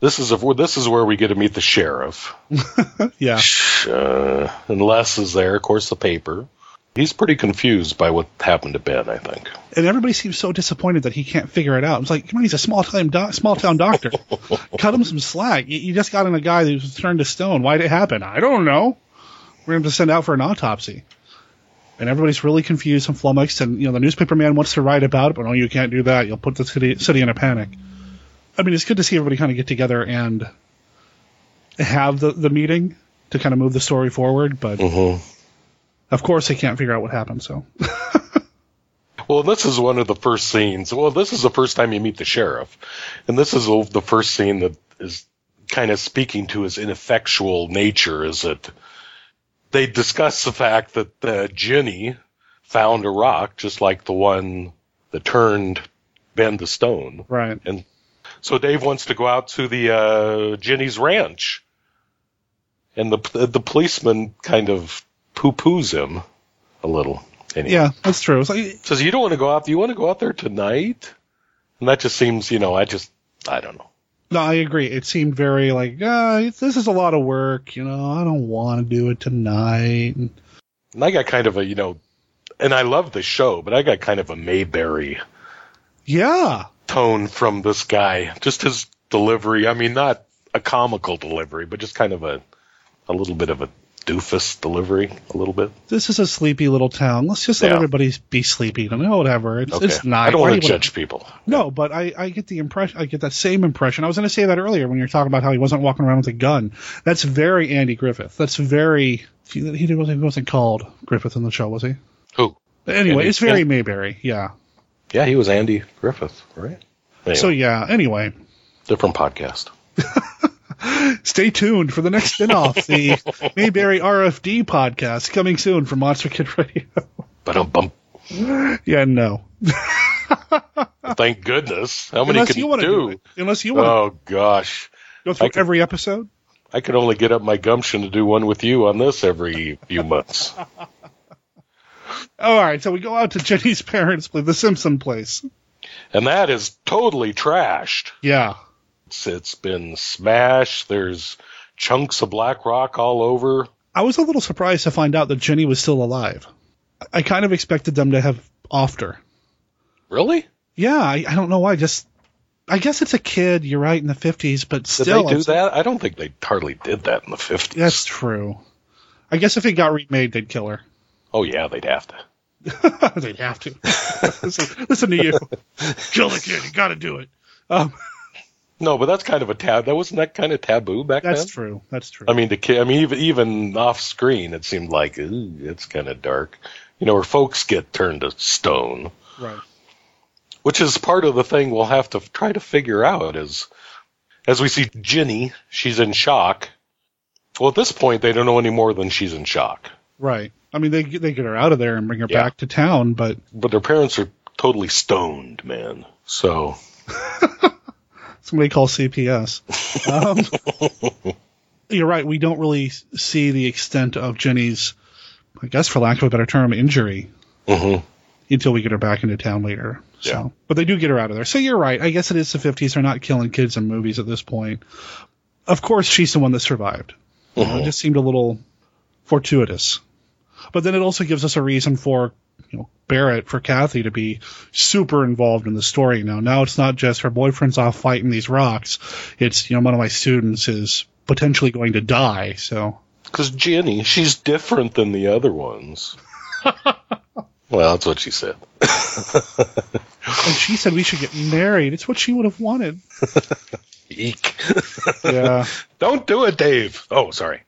Speaker 7: This is a, this is where we get to meet the sheriff.
Speaker 1: Yeah.
Speaker 7: Uh, and Les is there, of course, the paper. He's pretty confused by what happened to Ben. I think.
Speaker 1: And everybody seems so disappointed that he can't figure it out. It's like, come on, he's a small time doc- small town doctor. Cut him some slack. You, you just got in a guy who's turned to stone. Why'd it happen? I don't know. We're going to send out for an autopsy. And everybody's really confused and flummoxed. And you know, the newspaper man wants to write about it, but no, you can't do that. You'll put the city city in a panic. I mean, it's good to see everybody kind of get together and have the the meeting to kind of move the story forward. But
Speaker 7: Mm-hmm.
Speaker 1: Of course, they can't figure out what happened. So
Speaker 7: Well, this is one of the first scenes. Well, this is the first time you meet the sheriff, and this is the first scene that is kind of speaking to his ineffectual nature. Is that they discuss the fact that uh, Ginny found a rock just like the one that turned Ben the stone,
Speaker 1: right.
Speaker 7: and so Dave wants to go out to the uh, Ginny's ranch, and the the policeman kind of poo poos him a little. Anyway
Speaker 1: Yeah, that's true. Like,
Speaker 7: says you don't want to go out. Do you want to go out there tonight? And that just seems, you know, I just, I don't know.
Speaker 1: No, I agree. It seemed very like, uh, this is a lot of work. You know, I don't want to do it tonight. And
Speaker 7: And I got kind of a, you know, and I love the show, but I got kind of a Mayberry
Speaker 1: yeah,
Speaker 7: tone from this guy. Just his delivery. I mean, not a comical delivery, but just kind of a, a little bit of a doofus delivery, a little bit.
Speaker 1: this is a sleepy little town. Let's just let
Speaker 7: Yeah.
Speaker 1: everybody be sleepy. No, whatever. It's,
Speaker 7: Okay.
Speaker 1: it's not.
Speaker 7: I don't want to judge people.
Speaker 1: No, but I, I get the impression. I get that same impression. I was going to say that earlier when you were talking about how he wasn't walking around with a gun. That's very Andy Griffith. That's very. He, he wasn't, he wasn't called Griffith in the show, was he?
Speaker 7: Who?
Speaker 1: Anyway,
Speaker 7: Andy-
Speaker 1: it's very
Speaker 7: Andy-
Speaker 1: Mayberry. Yeah.
Speaker 7: Yeah, he was Andy Griffith, right? Anyway,
Speaker 1: So yeah. Anyway,
Speaker 7: different podcast.
Speaker 1: Stay tuned for the next spin-off, the Mayberry RFD podcast coming soon from Monster Kid Radio.
Speaker 7: But um, bum.
Speaker 1: yeah, no.
Speaker 7: Thank goodness. How many
Speaker 1: Unless
Speaker 7: can
Speaker 1: you
Speaker 7: you do?
Speaker 1: Unless you want
Speaker 7: Oh gosh.
Speaker 1: go through
Speaker 7: can-
Speaker 1: every episode.
Speaker 7: I could only get up my gumption to do one with you on this every few months.
Speaker 1: All right, so we go out to Jenny's parents' place, the Simpson place.
Speaker 7: And that is totally trashed.
Speaker 1: Yeah.
Speaker 7: It's, it's been smashed. There's chunks of black rock all over.
Speaker 1: I was a little surprised to find out that Jenny was still alive. I kind of expected them to have offed her.
Speaker 7: Really?
Speaker 1: Yeah, I, I don't know why. Just, I guess it's a kid. You're right in the fifties, but
Speaker 7: Did
Speaker 1: still,
Speaker 7: they do
Speaker 1: it's-
Speaker 7: that? I don't think they hardly did that in the 50s.
Speaker 1: That's true. I guess if it got remade, they'd kill her.
Speaker 7: Oh, yeah, they'd have to.
Speaker 1: they'd have to. listen, listen to you. Kill the kid. You got to do it. Um,
Speaker 7: No, but that's kind of a tab. That wasn't that kind of taboo back
Speaker 1: that's
Speaker 7: then.
Speaker 1: That's true. That's true.
Speaker 7: I mean, the kid. I mean, even even off screen, it seemed like ooh, it's kind of dark. You know, where folks get turned to stone.
Speaker 1: right.
Speaker 7: which is part of the thing we'll have to try to figure out is as we see Ginny, she's in shock. Well, at this point, they don't know any more than she's in shock.
Speaker 1: Right. I mean, they they get her out of there and bring her
Speaker 7: Yeah.
Speaker 1: back to town, but
Speaker 7: But their parents are totally stoned, man. So,
Speaker 1: somebody call CPS. Um, you're right. We don't really see the extent of Jenny's, I guess, for lack of a better term, injury
Speaker 7: mhm.
Speaker 1: until we get her back into town later. So,
Speaker 7: Yeah.
Speaker 1: but they do get her out of there. So you're right. I guess it is the 50s. They're not killing kids in movies at this point. Of course, she's the one that survived. You know, it just seemed a little fortuitous. But then it also gives us a reason for you know Barrett for Kathy to be super involved in the story now. Now it's not just her boyfriend's off fighting these rocks. It's you know one of my students is potentially going to die. So
Speaker 7: because Ginny, she's different than the other ones. well, that's what she said.
Speaker 1: and she said we should get married. It's what she would have wanted.
Speaker 7: Eek.
Speaker 1: Yeah.
Speaker 7: don't do it, Dave. Oh, sorry.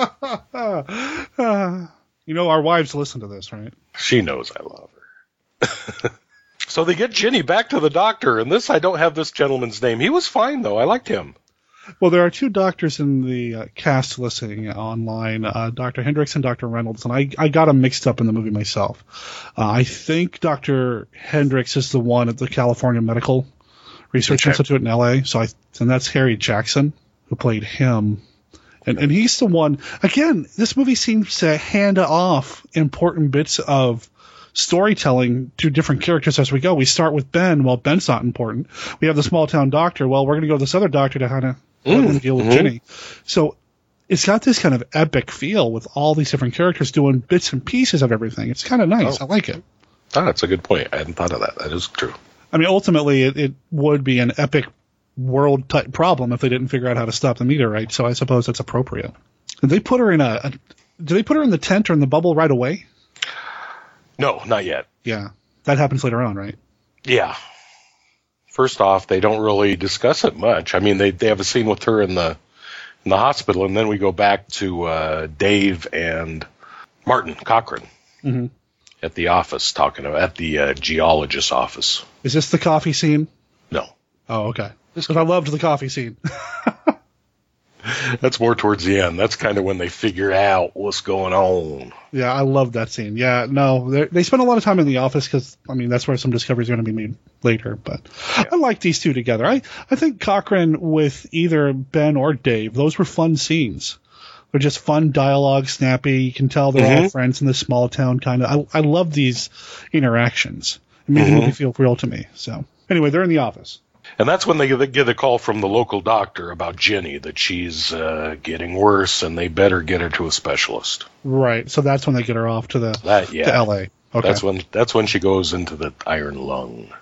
Speaker 1: you know our wives listen to this, right?
Speaker 7: She knows I love her. so they get Ginny back to the doctor, and this I don't have this gentleman's name. He was fine though. I liked him.
Speaker 1: Well, there are two doctors in the uh, cast listing online, uh, Dr. Hendricks and Dr. Reynolds, and I, I got them mixed up in the movie myself. Uh, I think Dr. Hendricks is the one at the California Medical Research
Speaker 7: Okay.
Speaker 1: Institute in LA, so I, and that's Harry Jackson, who played him. And, and he's the one, again, this movie seems to hand off important bits of storytelling to different characters as we go. We start with Ben. Well, Ben's not important. We have the small town doctor. Well, we're going to go to this other doctor to kind of deal with Ginny. So it's got this kind of epic feel with all these different characters doing bits and pieces of everything. It's kind of nice. I like it.
Speaker 7: Ah, that's a good point. I hadn't thought of that. That is true.
Speaker 1: I mean, ultimately, it, it would be an epic world type problem if they didn't figure out how to stop the meteorite. So I suppose that's appropriate. Did they put her in a, a did they put her in the tent or in the bubble right away?
Speaker 7: No, not yet.
Speaker 1: Yeah, that happens later on, right?
Speaker 7: Yeah. First off, they don't really discuss it much. I mean, they they have a scene with her in the in the hospital, and then we go back to uh, Dave and Martin Cochrane
Speaker 1: Mhm.
Speaker 7: at the office talking about at the uh, geologist's office.
Speaker 1: Is this the coffee scene?
Speaker 7: No,
Speaker 1: Oh, okay. Because I loved the coffee scene.
Speaker 7: that's more towards the end. That's kind of when they figure out what's going on.
Speaker 1: yeah, I loved that scene. Yeah, no, they- they spend a lot of time in the office because I mean that's where some discoveries are going to be made later. But I like these two together. I I think Cochrane with either Ben or Dave, those were fun scenes. They're just fun dialogue, snappy. You can tell they're all mm-hmm. friends in this small town kind of. I I love these interactions. It made the mm-hmm. movie feel real to me. So anyway, they're in the office.
Speaker 7: And that's when they get- a call from the local doctor about Jenny that she's uh, getting worse, and they better get her to a specialist.
Speaker 1: Right. So that's when they get her off to the
Speaker 7: That yeah,
Speaker 1: to L.A. Okay.
Speaker 7: That's when that's when she goes into the iron lung,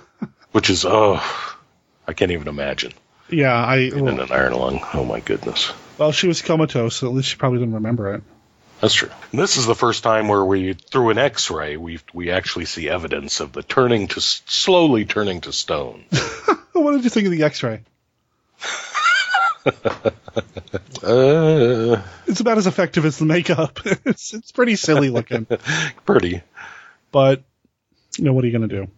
Speaker 7: which is oh, I can't even imagine
Speaker 1: yeah, I
Speaker 7: in an iron lung. Oh my goodness,
Speaker 1: well, she was comatose, so at least she probably didn't remember it.
Speaker 7: that's true. And this is the first time where we, through an X-ray, we we actually see evidence of the turning to slowly turning to stone.
Speaker 1: What did you think of the X-ray?
Speaker 7: uh,
Speaker 1: It's about as effective as the makeup. it's it's pretty silly looking,
Speaker 7: pretty.
Speaker 1: but you know what are you going to do?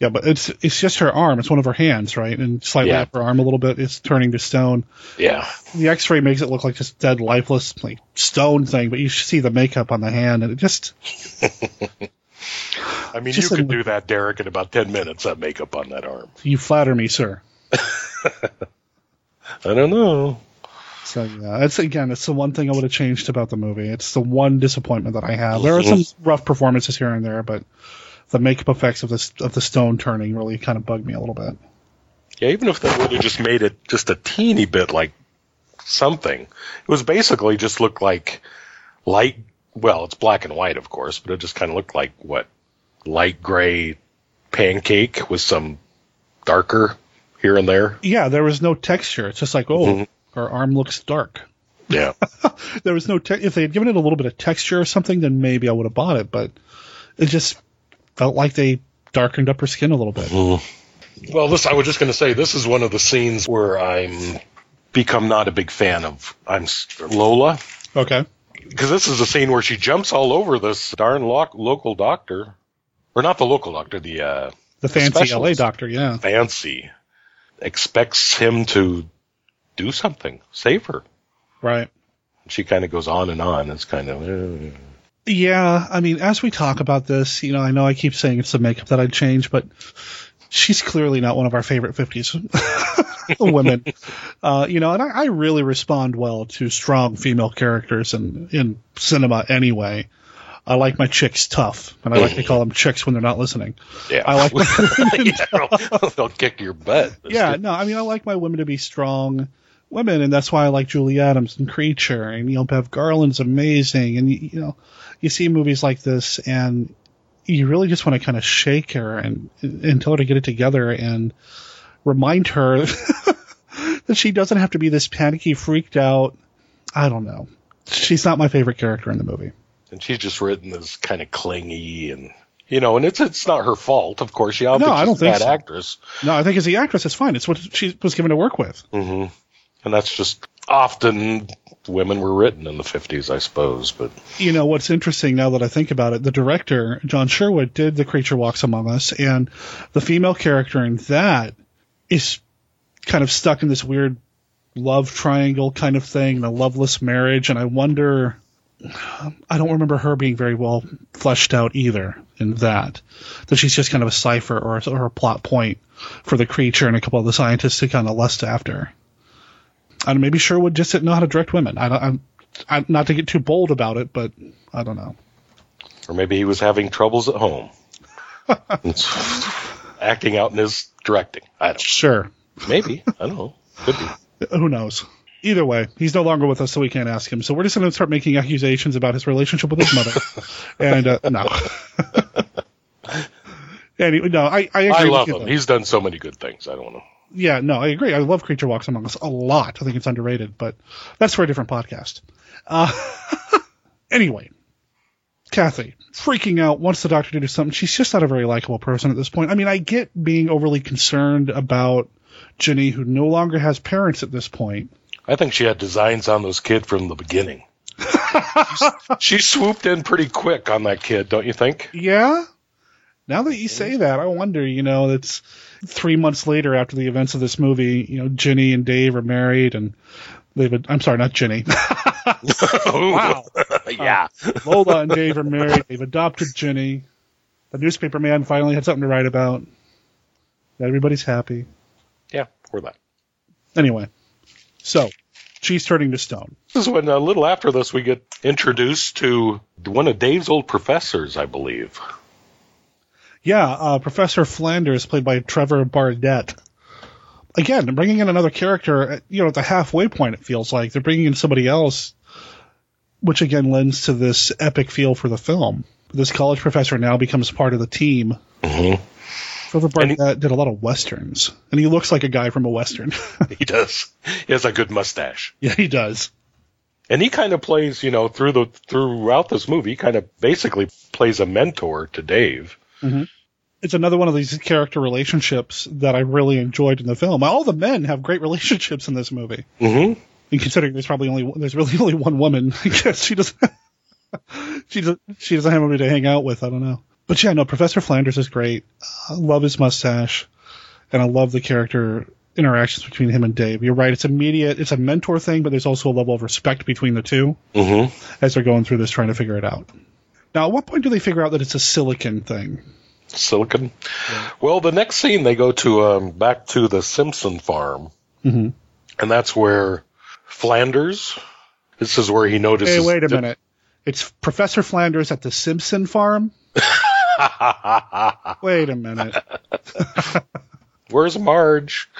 Speaker 1: Yeah, but it's it's just her arm. It's one of her hands, right? And slightly
Speaker 7: Yeah.
Speaker 1: up her arm a little bit. It's turning to stone.
Speaker 7: Yeah,
Speaker 1: The X-ray makes it look like just dead, lifeless, like stone thing. But you see the makeup on the hand, and it just
Speaker 7: I mean,
Speaker 1: Just
Speaker 7: you could do that, Derek, in about ten minutes. That makeup on that arm.
Speaker 1: you flatter me, sir.
Speaker 7: I don't know.
Speaker 1: So yeah, it's again, it's the one thing I would have changed about the movie. It's the one disappointment that I have. There are some mm-hmm. rough performances here and there, but the makeup effects of this of the stone turning really kind of bugged me a little bit.
Speaker 7: Yeah, even if they would have just made it just a teeny bit like something, it was basically just looked like light. Well, it's black and white, of course, but it just kind of looked like what light gray pancake with some darker here and there.
Speaker 1: Yeah, there was no texture. It's just like, oh, mm-hmm. her arm looks dark.
Speaker 7: Yeah,
Speaker 1: There was no te- if they had given it a little bit of texture or something, then maybe I would have bought it. But it just felt like they darkened up her skin a little bit. Mm-hmm.
Speaker 7: Well, this I was just going to say this is one of the scenes where I'm become not a big fan of. I'm Lola
Speaker 1: Okay.
Speaker 7: Because this is the scene where she jumps all over this darn lo- local doctor, or not the local doctor, the uh,
Speaker 1: The fancy LA doctor, yeah.
Speaker 7: fancy expects him to do something, save her.
Speaker 1: Right.
Speaker 7: She kind of goes on and on. It's kind of uh,
Speaker 1: Yeah, I mean, as we talk about this, you know, I know I keep saying it's the makeup that I'd change, but she's clearly not one of our favorite 50s women. Uh, you know, and I, I really respond well to strong female characters in, in cinema anyway. I like my chicks tough, and I like to call them chicks when they're not listening.
Speaker 7: yeah.
Speaker 1: I like
Speaker 7: yeah, they'll, they'll kick your butt.
Speaker 1: yeah, no, I mean, I like my women to be strong women, and that's why I like Julie Adams and Creature, and you know, Bev Garland's amazing, and you, you know, you see movies like this, and you really just want to kind of shake her and and tell her to get it together and remind her that she doesn't have to be this panicky, freaked out. I don't know. She's not my favorite character in the movie.
Speaker 7: and she's just written as kind of clingy and you know, and it's it's not her fault, of course. She,
Speaker 1: No, I don't
Speaker 7: a
Speaker 1: think
Speaker 7: bad
Speaker 1: so.
Speaker 7: actress,
Speaker 1: No, I think as the actress, it's fine. It's what she was given to work with. Mm-hmm.
Speaker 7: and that's just often women were written in the fifties, I suppose. But
Speaker 1: you know what's interesting now that I think about it, the director John Sherwood did The Creature Walks Among Us, and the female character in that is kind of stuck in this weird love triangle kind of thing, and a loveless marriage, and I wonder. I don't remember her being very well fleshed out either in that. That she's just kind of a cipher or, or a plot point for the creature and a couple of the scientists to kind of lust after. And maybe Sherwood just didn't know how to direct women. I don't, I'm, I'm not to get too bold about it, but I don't know.
Speaker 7: Or maybe he was having troubles at home. acting out in his directing. I don't
Speaker 1: Sure.
Speaker 7: Maybe. I don't know. Could be.
Speaker 1: Who knows? Either way, he's no longer with us, so we can't ask him. So we're just going to start making accusations about his relationship with his mother. and uh, no. anyway, no, I I, agree
Speaker 7: I love him.
Speaker 1: though.
Speaker 7: He's done so many good things. I don't know.
Speaker 1: Yeah, no, I agree. I love Creature Walks Among Us a lot. I think it's underrated, but that's for a different podcast. Uh, anyway, Kathy freaking out wants the doctor to do something. She's just not a very likable person at this point. I mean, I get being overly concerned about Jenny, who no longer has parents at this point.
Speaker 7: I think she had designs on those kid from the beginning. she swooped in pretty quick on that kid, don't you think?
Speaker 1: Yeah. Now that you say that, I wonder. You know, it's three months later after the events of this movie. You know, Jenny and Dave are married, and they've. I'm sorry, not Jenny.
Speaker 7: wow. yeah.
Speaker 1: Lola and Dave are married. They've adopted Jenny. The newspaper man finally had something to write about. Everybody's happy.
Speaker 7: Yeah, for that.
Speaker 1: Anyway, so she's turning to stone.
Speaker 7: This is when a little after this we get introduced to one of Dave's old professors, I believe.
Speaker 1: Yeah, uh, Professor Flanders, played by Trevor Bardette. Again, bringing in another character, uh, you know, at the halfway point, it feels like they're bringing in somebody else, which again lends to this epic feel for the film. This college professor now becomes part of the team.
Speaker 7: Mm-hmm. And
Speaker 1: Bardette did a lot of westerns, and he looks like a guy from a western.
Speaker 7: He does. He has a good mustache.
Speaker 1: yeah, he does.
Speaker 7: And he kind of plays, you know, through the throughout this movie, he kind of basically plays a mentor to Dave.
Speaker 1: It's another one of these character relationships that I really enjoyed in the film. All the men have great relationships in this movie.
Speaker 7: Mm-hmm.
Speaker 1: And considering there's probably only there's really only one woman, I guess she doesn't she doesn't she doesn't have anybody to hang out with. I don't know, but yeah, no. Professor Flanders is great. I love his mustache, and I love the character interactions between him and Dave. You're right; it's immediate. It's a mentor thing, but there's also a level of respect between the two
Speaker 7: Mm-hmm.
Speaker 1: as they're going through this, trying to figure it out. Now, at what point do they figure out that it's a silicon thing?
Speaker 7: Silicon. Well, the next scene they go to um, back to the Simpson farm,
Speaker 1: Mhm.
Speaker 7: and that's where Flanders. This is where he notices.
Speaker 1: Hey, wait a minute. It's Professor Flanders at the Simpson farm. Wait a minute.
Speaker 7: Where's Marge?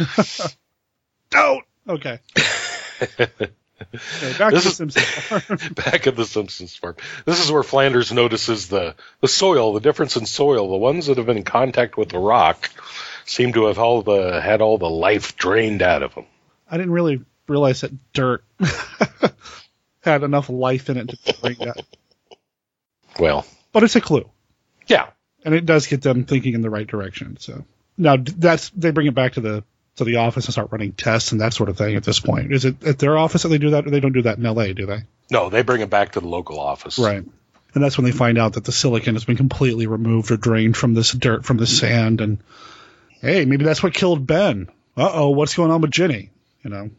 Speaker 1: Don't. Okay. Okay, back
Speaker 7: This
Speaker 1: to the
Speaker 7: is-
Speaker 1: Simpson farm.
Speaker 7: back at the Simpsons farm. This is where Flanders notices the the soil, the difference in soil. The ones that have been in contact with the rock seem to have all the had all the life drained out of them.
Speaker 1: I didn't really realize that dirt had enough life in it to bring that.
Speaker 7: Well,
Speaker 1: But it's a clue,
Speaker 7: yeah,
Speaker 1: and it does get them thinking in the right direction. So now that's they bring it back to the to the office and start running tests and that sort of thing. At this point, is it at their office that they do that? Or they don't do that in L.A. Do they?
Speaker 7: no, they bring it back to the local office.
Speaker 1: Right. And that's when they find out that the silicon has been completely removed or drained from this dirt, from the sand. And hey, maybe that's what killed Ben. Uh oh, what's going on with Jenny? You know,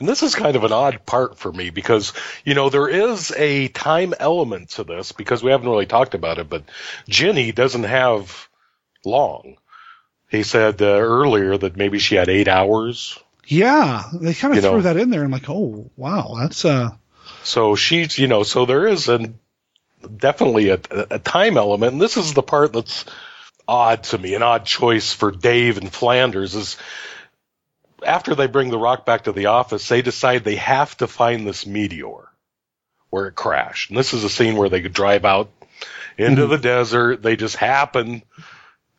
Speaker 7: And this is kind of an odd part for me because, you know, there is a time element to this because we haven't really talked about it, but Ginny doesn't have long. He said uh, earlier that maybe she had eight hours.
Speaker 1: yeah, they kind of
Speaker 7: You know.
Speaker 1: threw that in there. I'm like, oh wow, that's uh,
Speaker 7: So she's, you know, so there is an, definitely a, a time element. And this is the part that's odd to me, an odd choice for Dave and Flanders is after they bring the rock back to the office, they decide they have to find this meteor where it crashed. And this is a scene where they could drive out into the desert. They just happen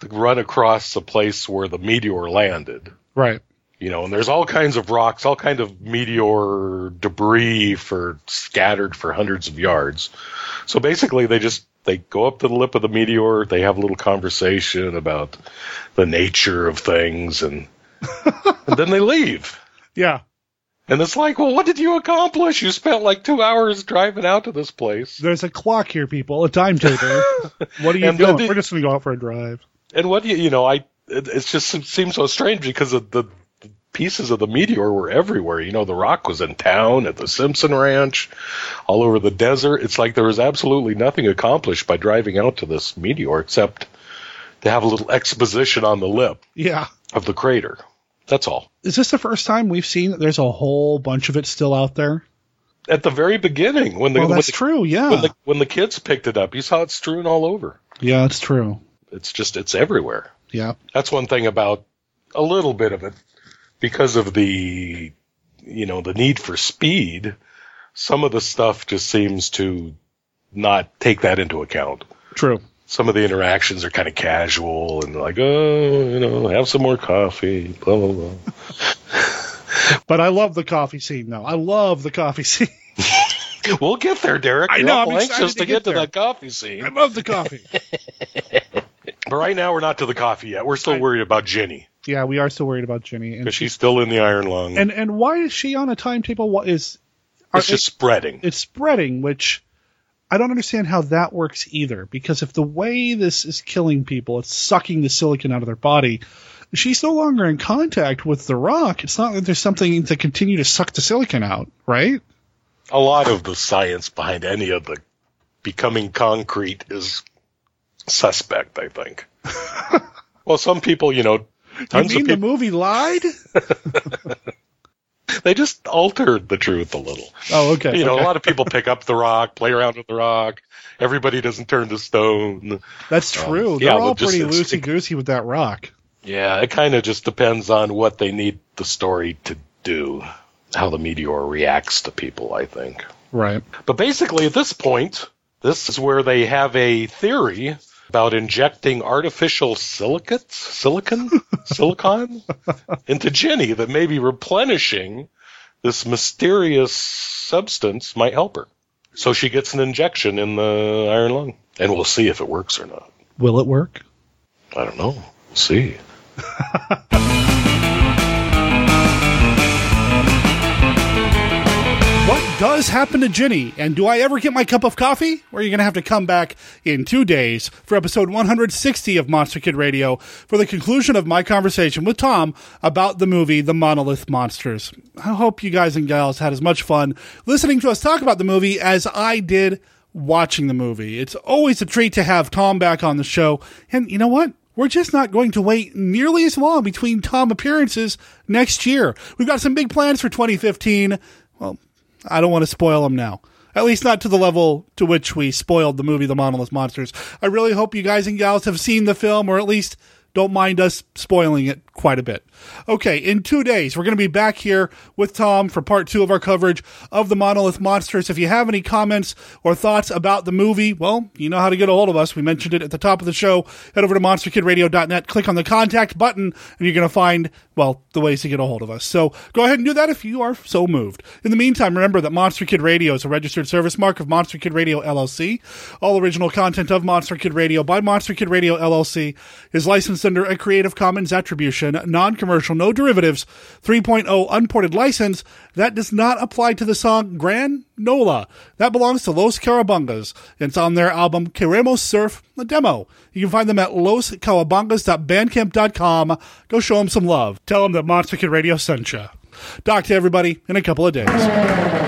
Speaker 7: run across the place where the meteor landed
Speaker 1: right.
Speaker 7: you know, and there's all kinds of rocks, all kind of meteor debris for scattered for hundreds of yards. So basically, they just they go up to the lip of the meteor, they have a little conversation about the nature of things, and and then they leave.
Speaker 1: Yeah,
Speaker 7: And it's like, well, what did you accomplish? You spent like two hours driving out to this place.
Speaker 1: there's a clock here, people, a timetable. what are you doing? We're just gonna go out for a drive.
Speaker 7: And what do you, you know, I, it, it's just seems so strange because of the, the pieces of the meteor were everywhere. You know, the rock was in town, at the Simpson Ranch, all over the desert. It's like there was absolutely nothing accomplished by driving out to this meteor except to have a little exposition on the lip
Speaker 1: Yeah.
Speaker 7: of the crater. That's all.
Speaker 1: Is this the first time we've seen that there's a whole bunch of it still out there?
Speaker 7: At the very beginning, when the,
Speaker 1: Well,
Speaker 7: when
Speaker 1: that's
Speaker 7: the,
Speaker 1: true. Yeah.
Speaker 7: when the when the kids picked it up, you saw it strewn all over.
Speaker 1: yeah, it's true.
Speaker 7: It's just it's everywhere.
Speaker 1: Yeah.
Speaker 7: That's one thing about a little bit of it because of the you know the need for speed. Some of the stuff just seems to not take that into account.
Speaker 1: True.
Speaker 7: Some of the interactions are kind of casual and like, oh, you know, have some more coffee, blah blah blah.
Speaker 1: But I love the coffee scene, though. I love the coffee scene.
Speaker 7: We'll get there, Derek.
Speaker 1: I
Speaker 7: You're
Speaker 1: know, I'm
Speaker 7: anxious
Speaker 1: to
Speaker 7: to
Speaker 1: get
Speaker 7: get to that coffee scene.
Speaker 1: I love the coffee.
Speaker 7: But right now, we're not to the coffee yet. We're still
Speaker 1: I-
Speaker 7: worried about Ginny
Speaker 1: yeah, we are still worried about Ginny.
Speaker 7: Because she's still in the iron lung.
Speaker 1: and and why is she on a timetable? What is? are-
Speaker 7: it's just spreading.
Speaker 1: it's spreading, which I don't understand how that works either. Because if the way this is killing people, it's sucking the silicon out of their body. She's no longer in contact with the rock. It's not that there's something to continue to suck the silicon out, right?
Speaker 7: a lot of the science behind any of the becoming concrete is suspect, I think. well, some people, you know,
Speaker 1: You mean
Speaker 7: of
Speaker 1: the movie lied?
Speaker 7: they just altered the truth a little.
Speaker 1: Oh, okay.
Speaker 7: You know,
Speaker 1: okay.
Speaker 7: a lot of people pick up the rock, play around with the rock. Everybody doesn't turn to stone.
Speaker 1: That's true.
Speaker 7: Um,
Speaker 1: They're
Speaker 7: yeah,
Speaker 1: all pretty loosey goosey with that rock.
Speaker 7: Yeah, it kind of just depends on what they need the story to do, how the meteor reacts to people, I think.
Speaker 1: Right.
Speaker 7: But basically, at this point, this is where they have a theory about injecting artificial silicates, silicon, silicon into Ginny that maybe replenishing this mysterious substance might help her. So she gets an injection in the iron lung, and we'll see if it works or not.
Speaker 1: Will it work?
Speaker 7: I don't know. We'll see.
Speaker 1: does happen to Ginny? And do I ever get my cup of coffee? Or are you going to have to come back in two days for episode 160 of Monster Kid Radio for the conclusion of my conversation with Tom about the movie The Monolith Monsters? I hope you guys and gals had as much fun listening to us talk about the movie as I did watching the movie. It's always a treat to have Tom back on the show. And you know what? We're just not going to wait nearly as long between Tom appearances next year. We've got some big plans for 2015. Well, I don't want to spoil them now. At least not to the level to which we spoiled the movie The Monolith Monsters. I really hope you guys and gals have seen the film or at least don't mind us spoiling it quite a bit. Okay, in two days, we're going to be back here with Tom for part two of our coverage of the Monolith Monsters. If you have any comments or thoughts about the movie, well, you know how to get a hold of us. We mentioned it at the top of the show. Head over to monsterkidradio.net, click on the contact button, and you're going to find, well, the ways to get a hold of us. So go ahead and do that if you are so moved. In the meantime, remember that Monster Kid Radio is a registered service mark of Monster Kid Radio LLC. All original content of Monster Kid Radio by Monster Kid Radio LLC is licensed under a Creative Commons Attribution, non-commercial, no derivatives, 3.0 unported license. That does not apply to the song Gran Nola. That belongs to Los Calabungas. It's on their album Queremos Surf, a demo. You can find them at loscalabungas.bandcamp.com. Go show them some love. Tell them that Monster Kid Radio sent you. Talk to everybody in a couple of days.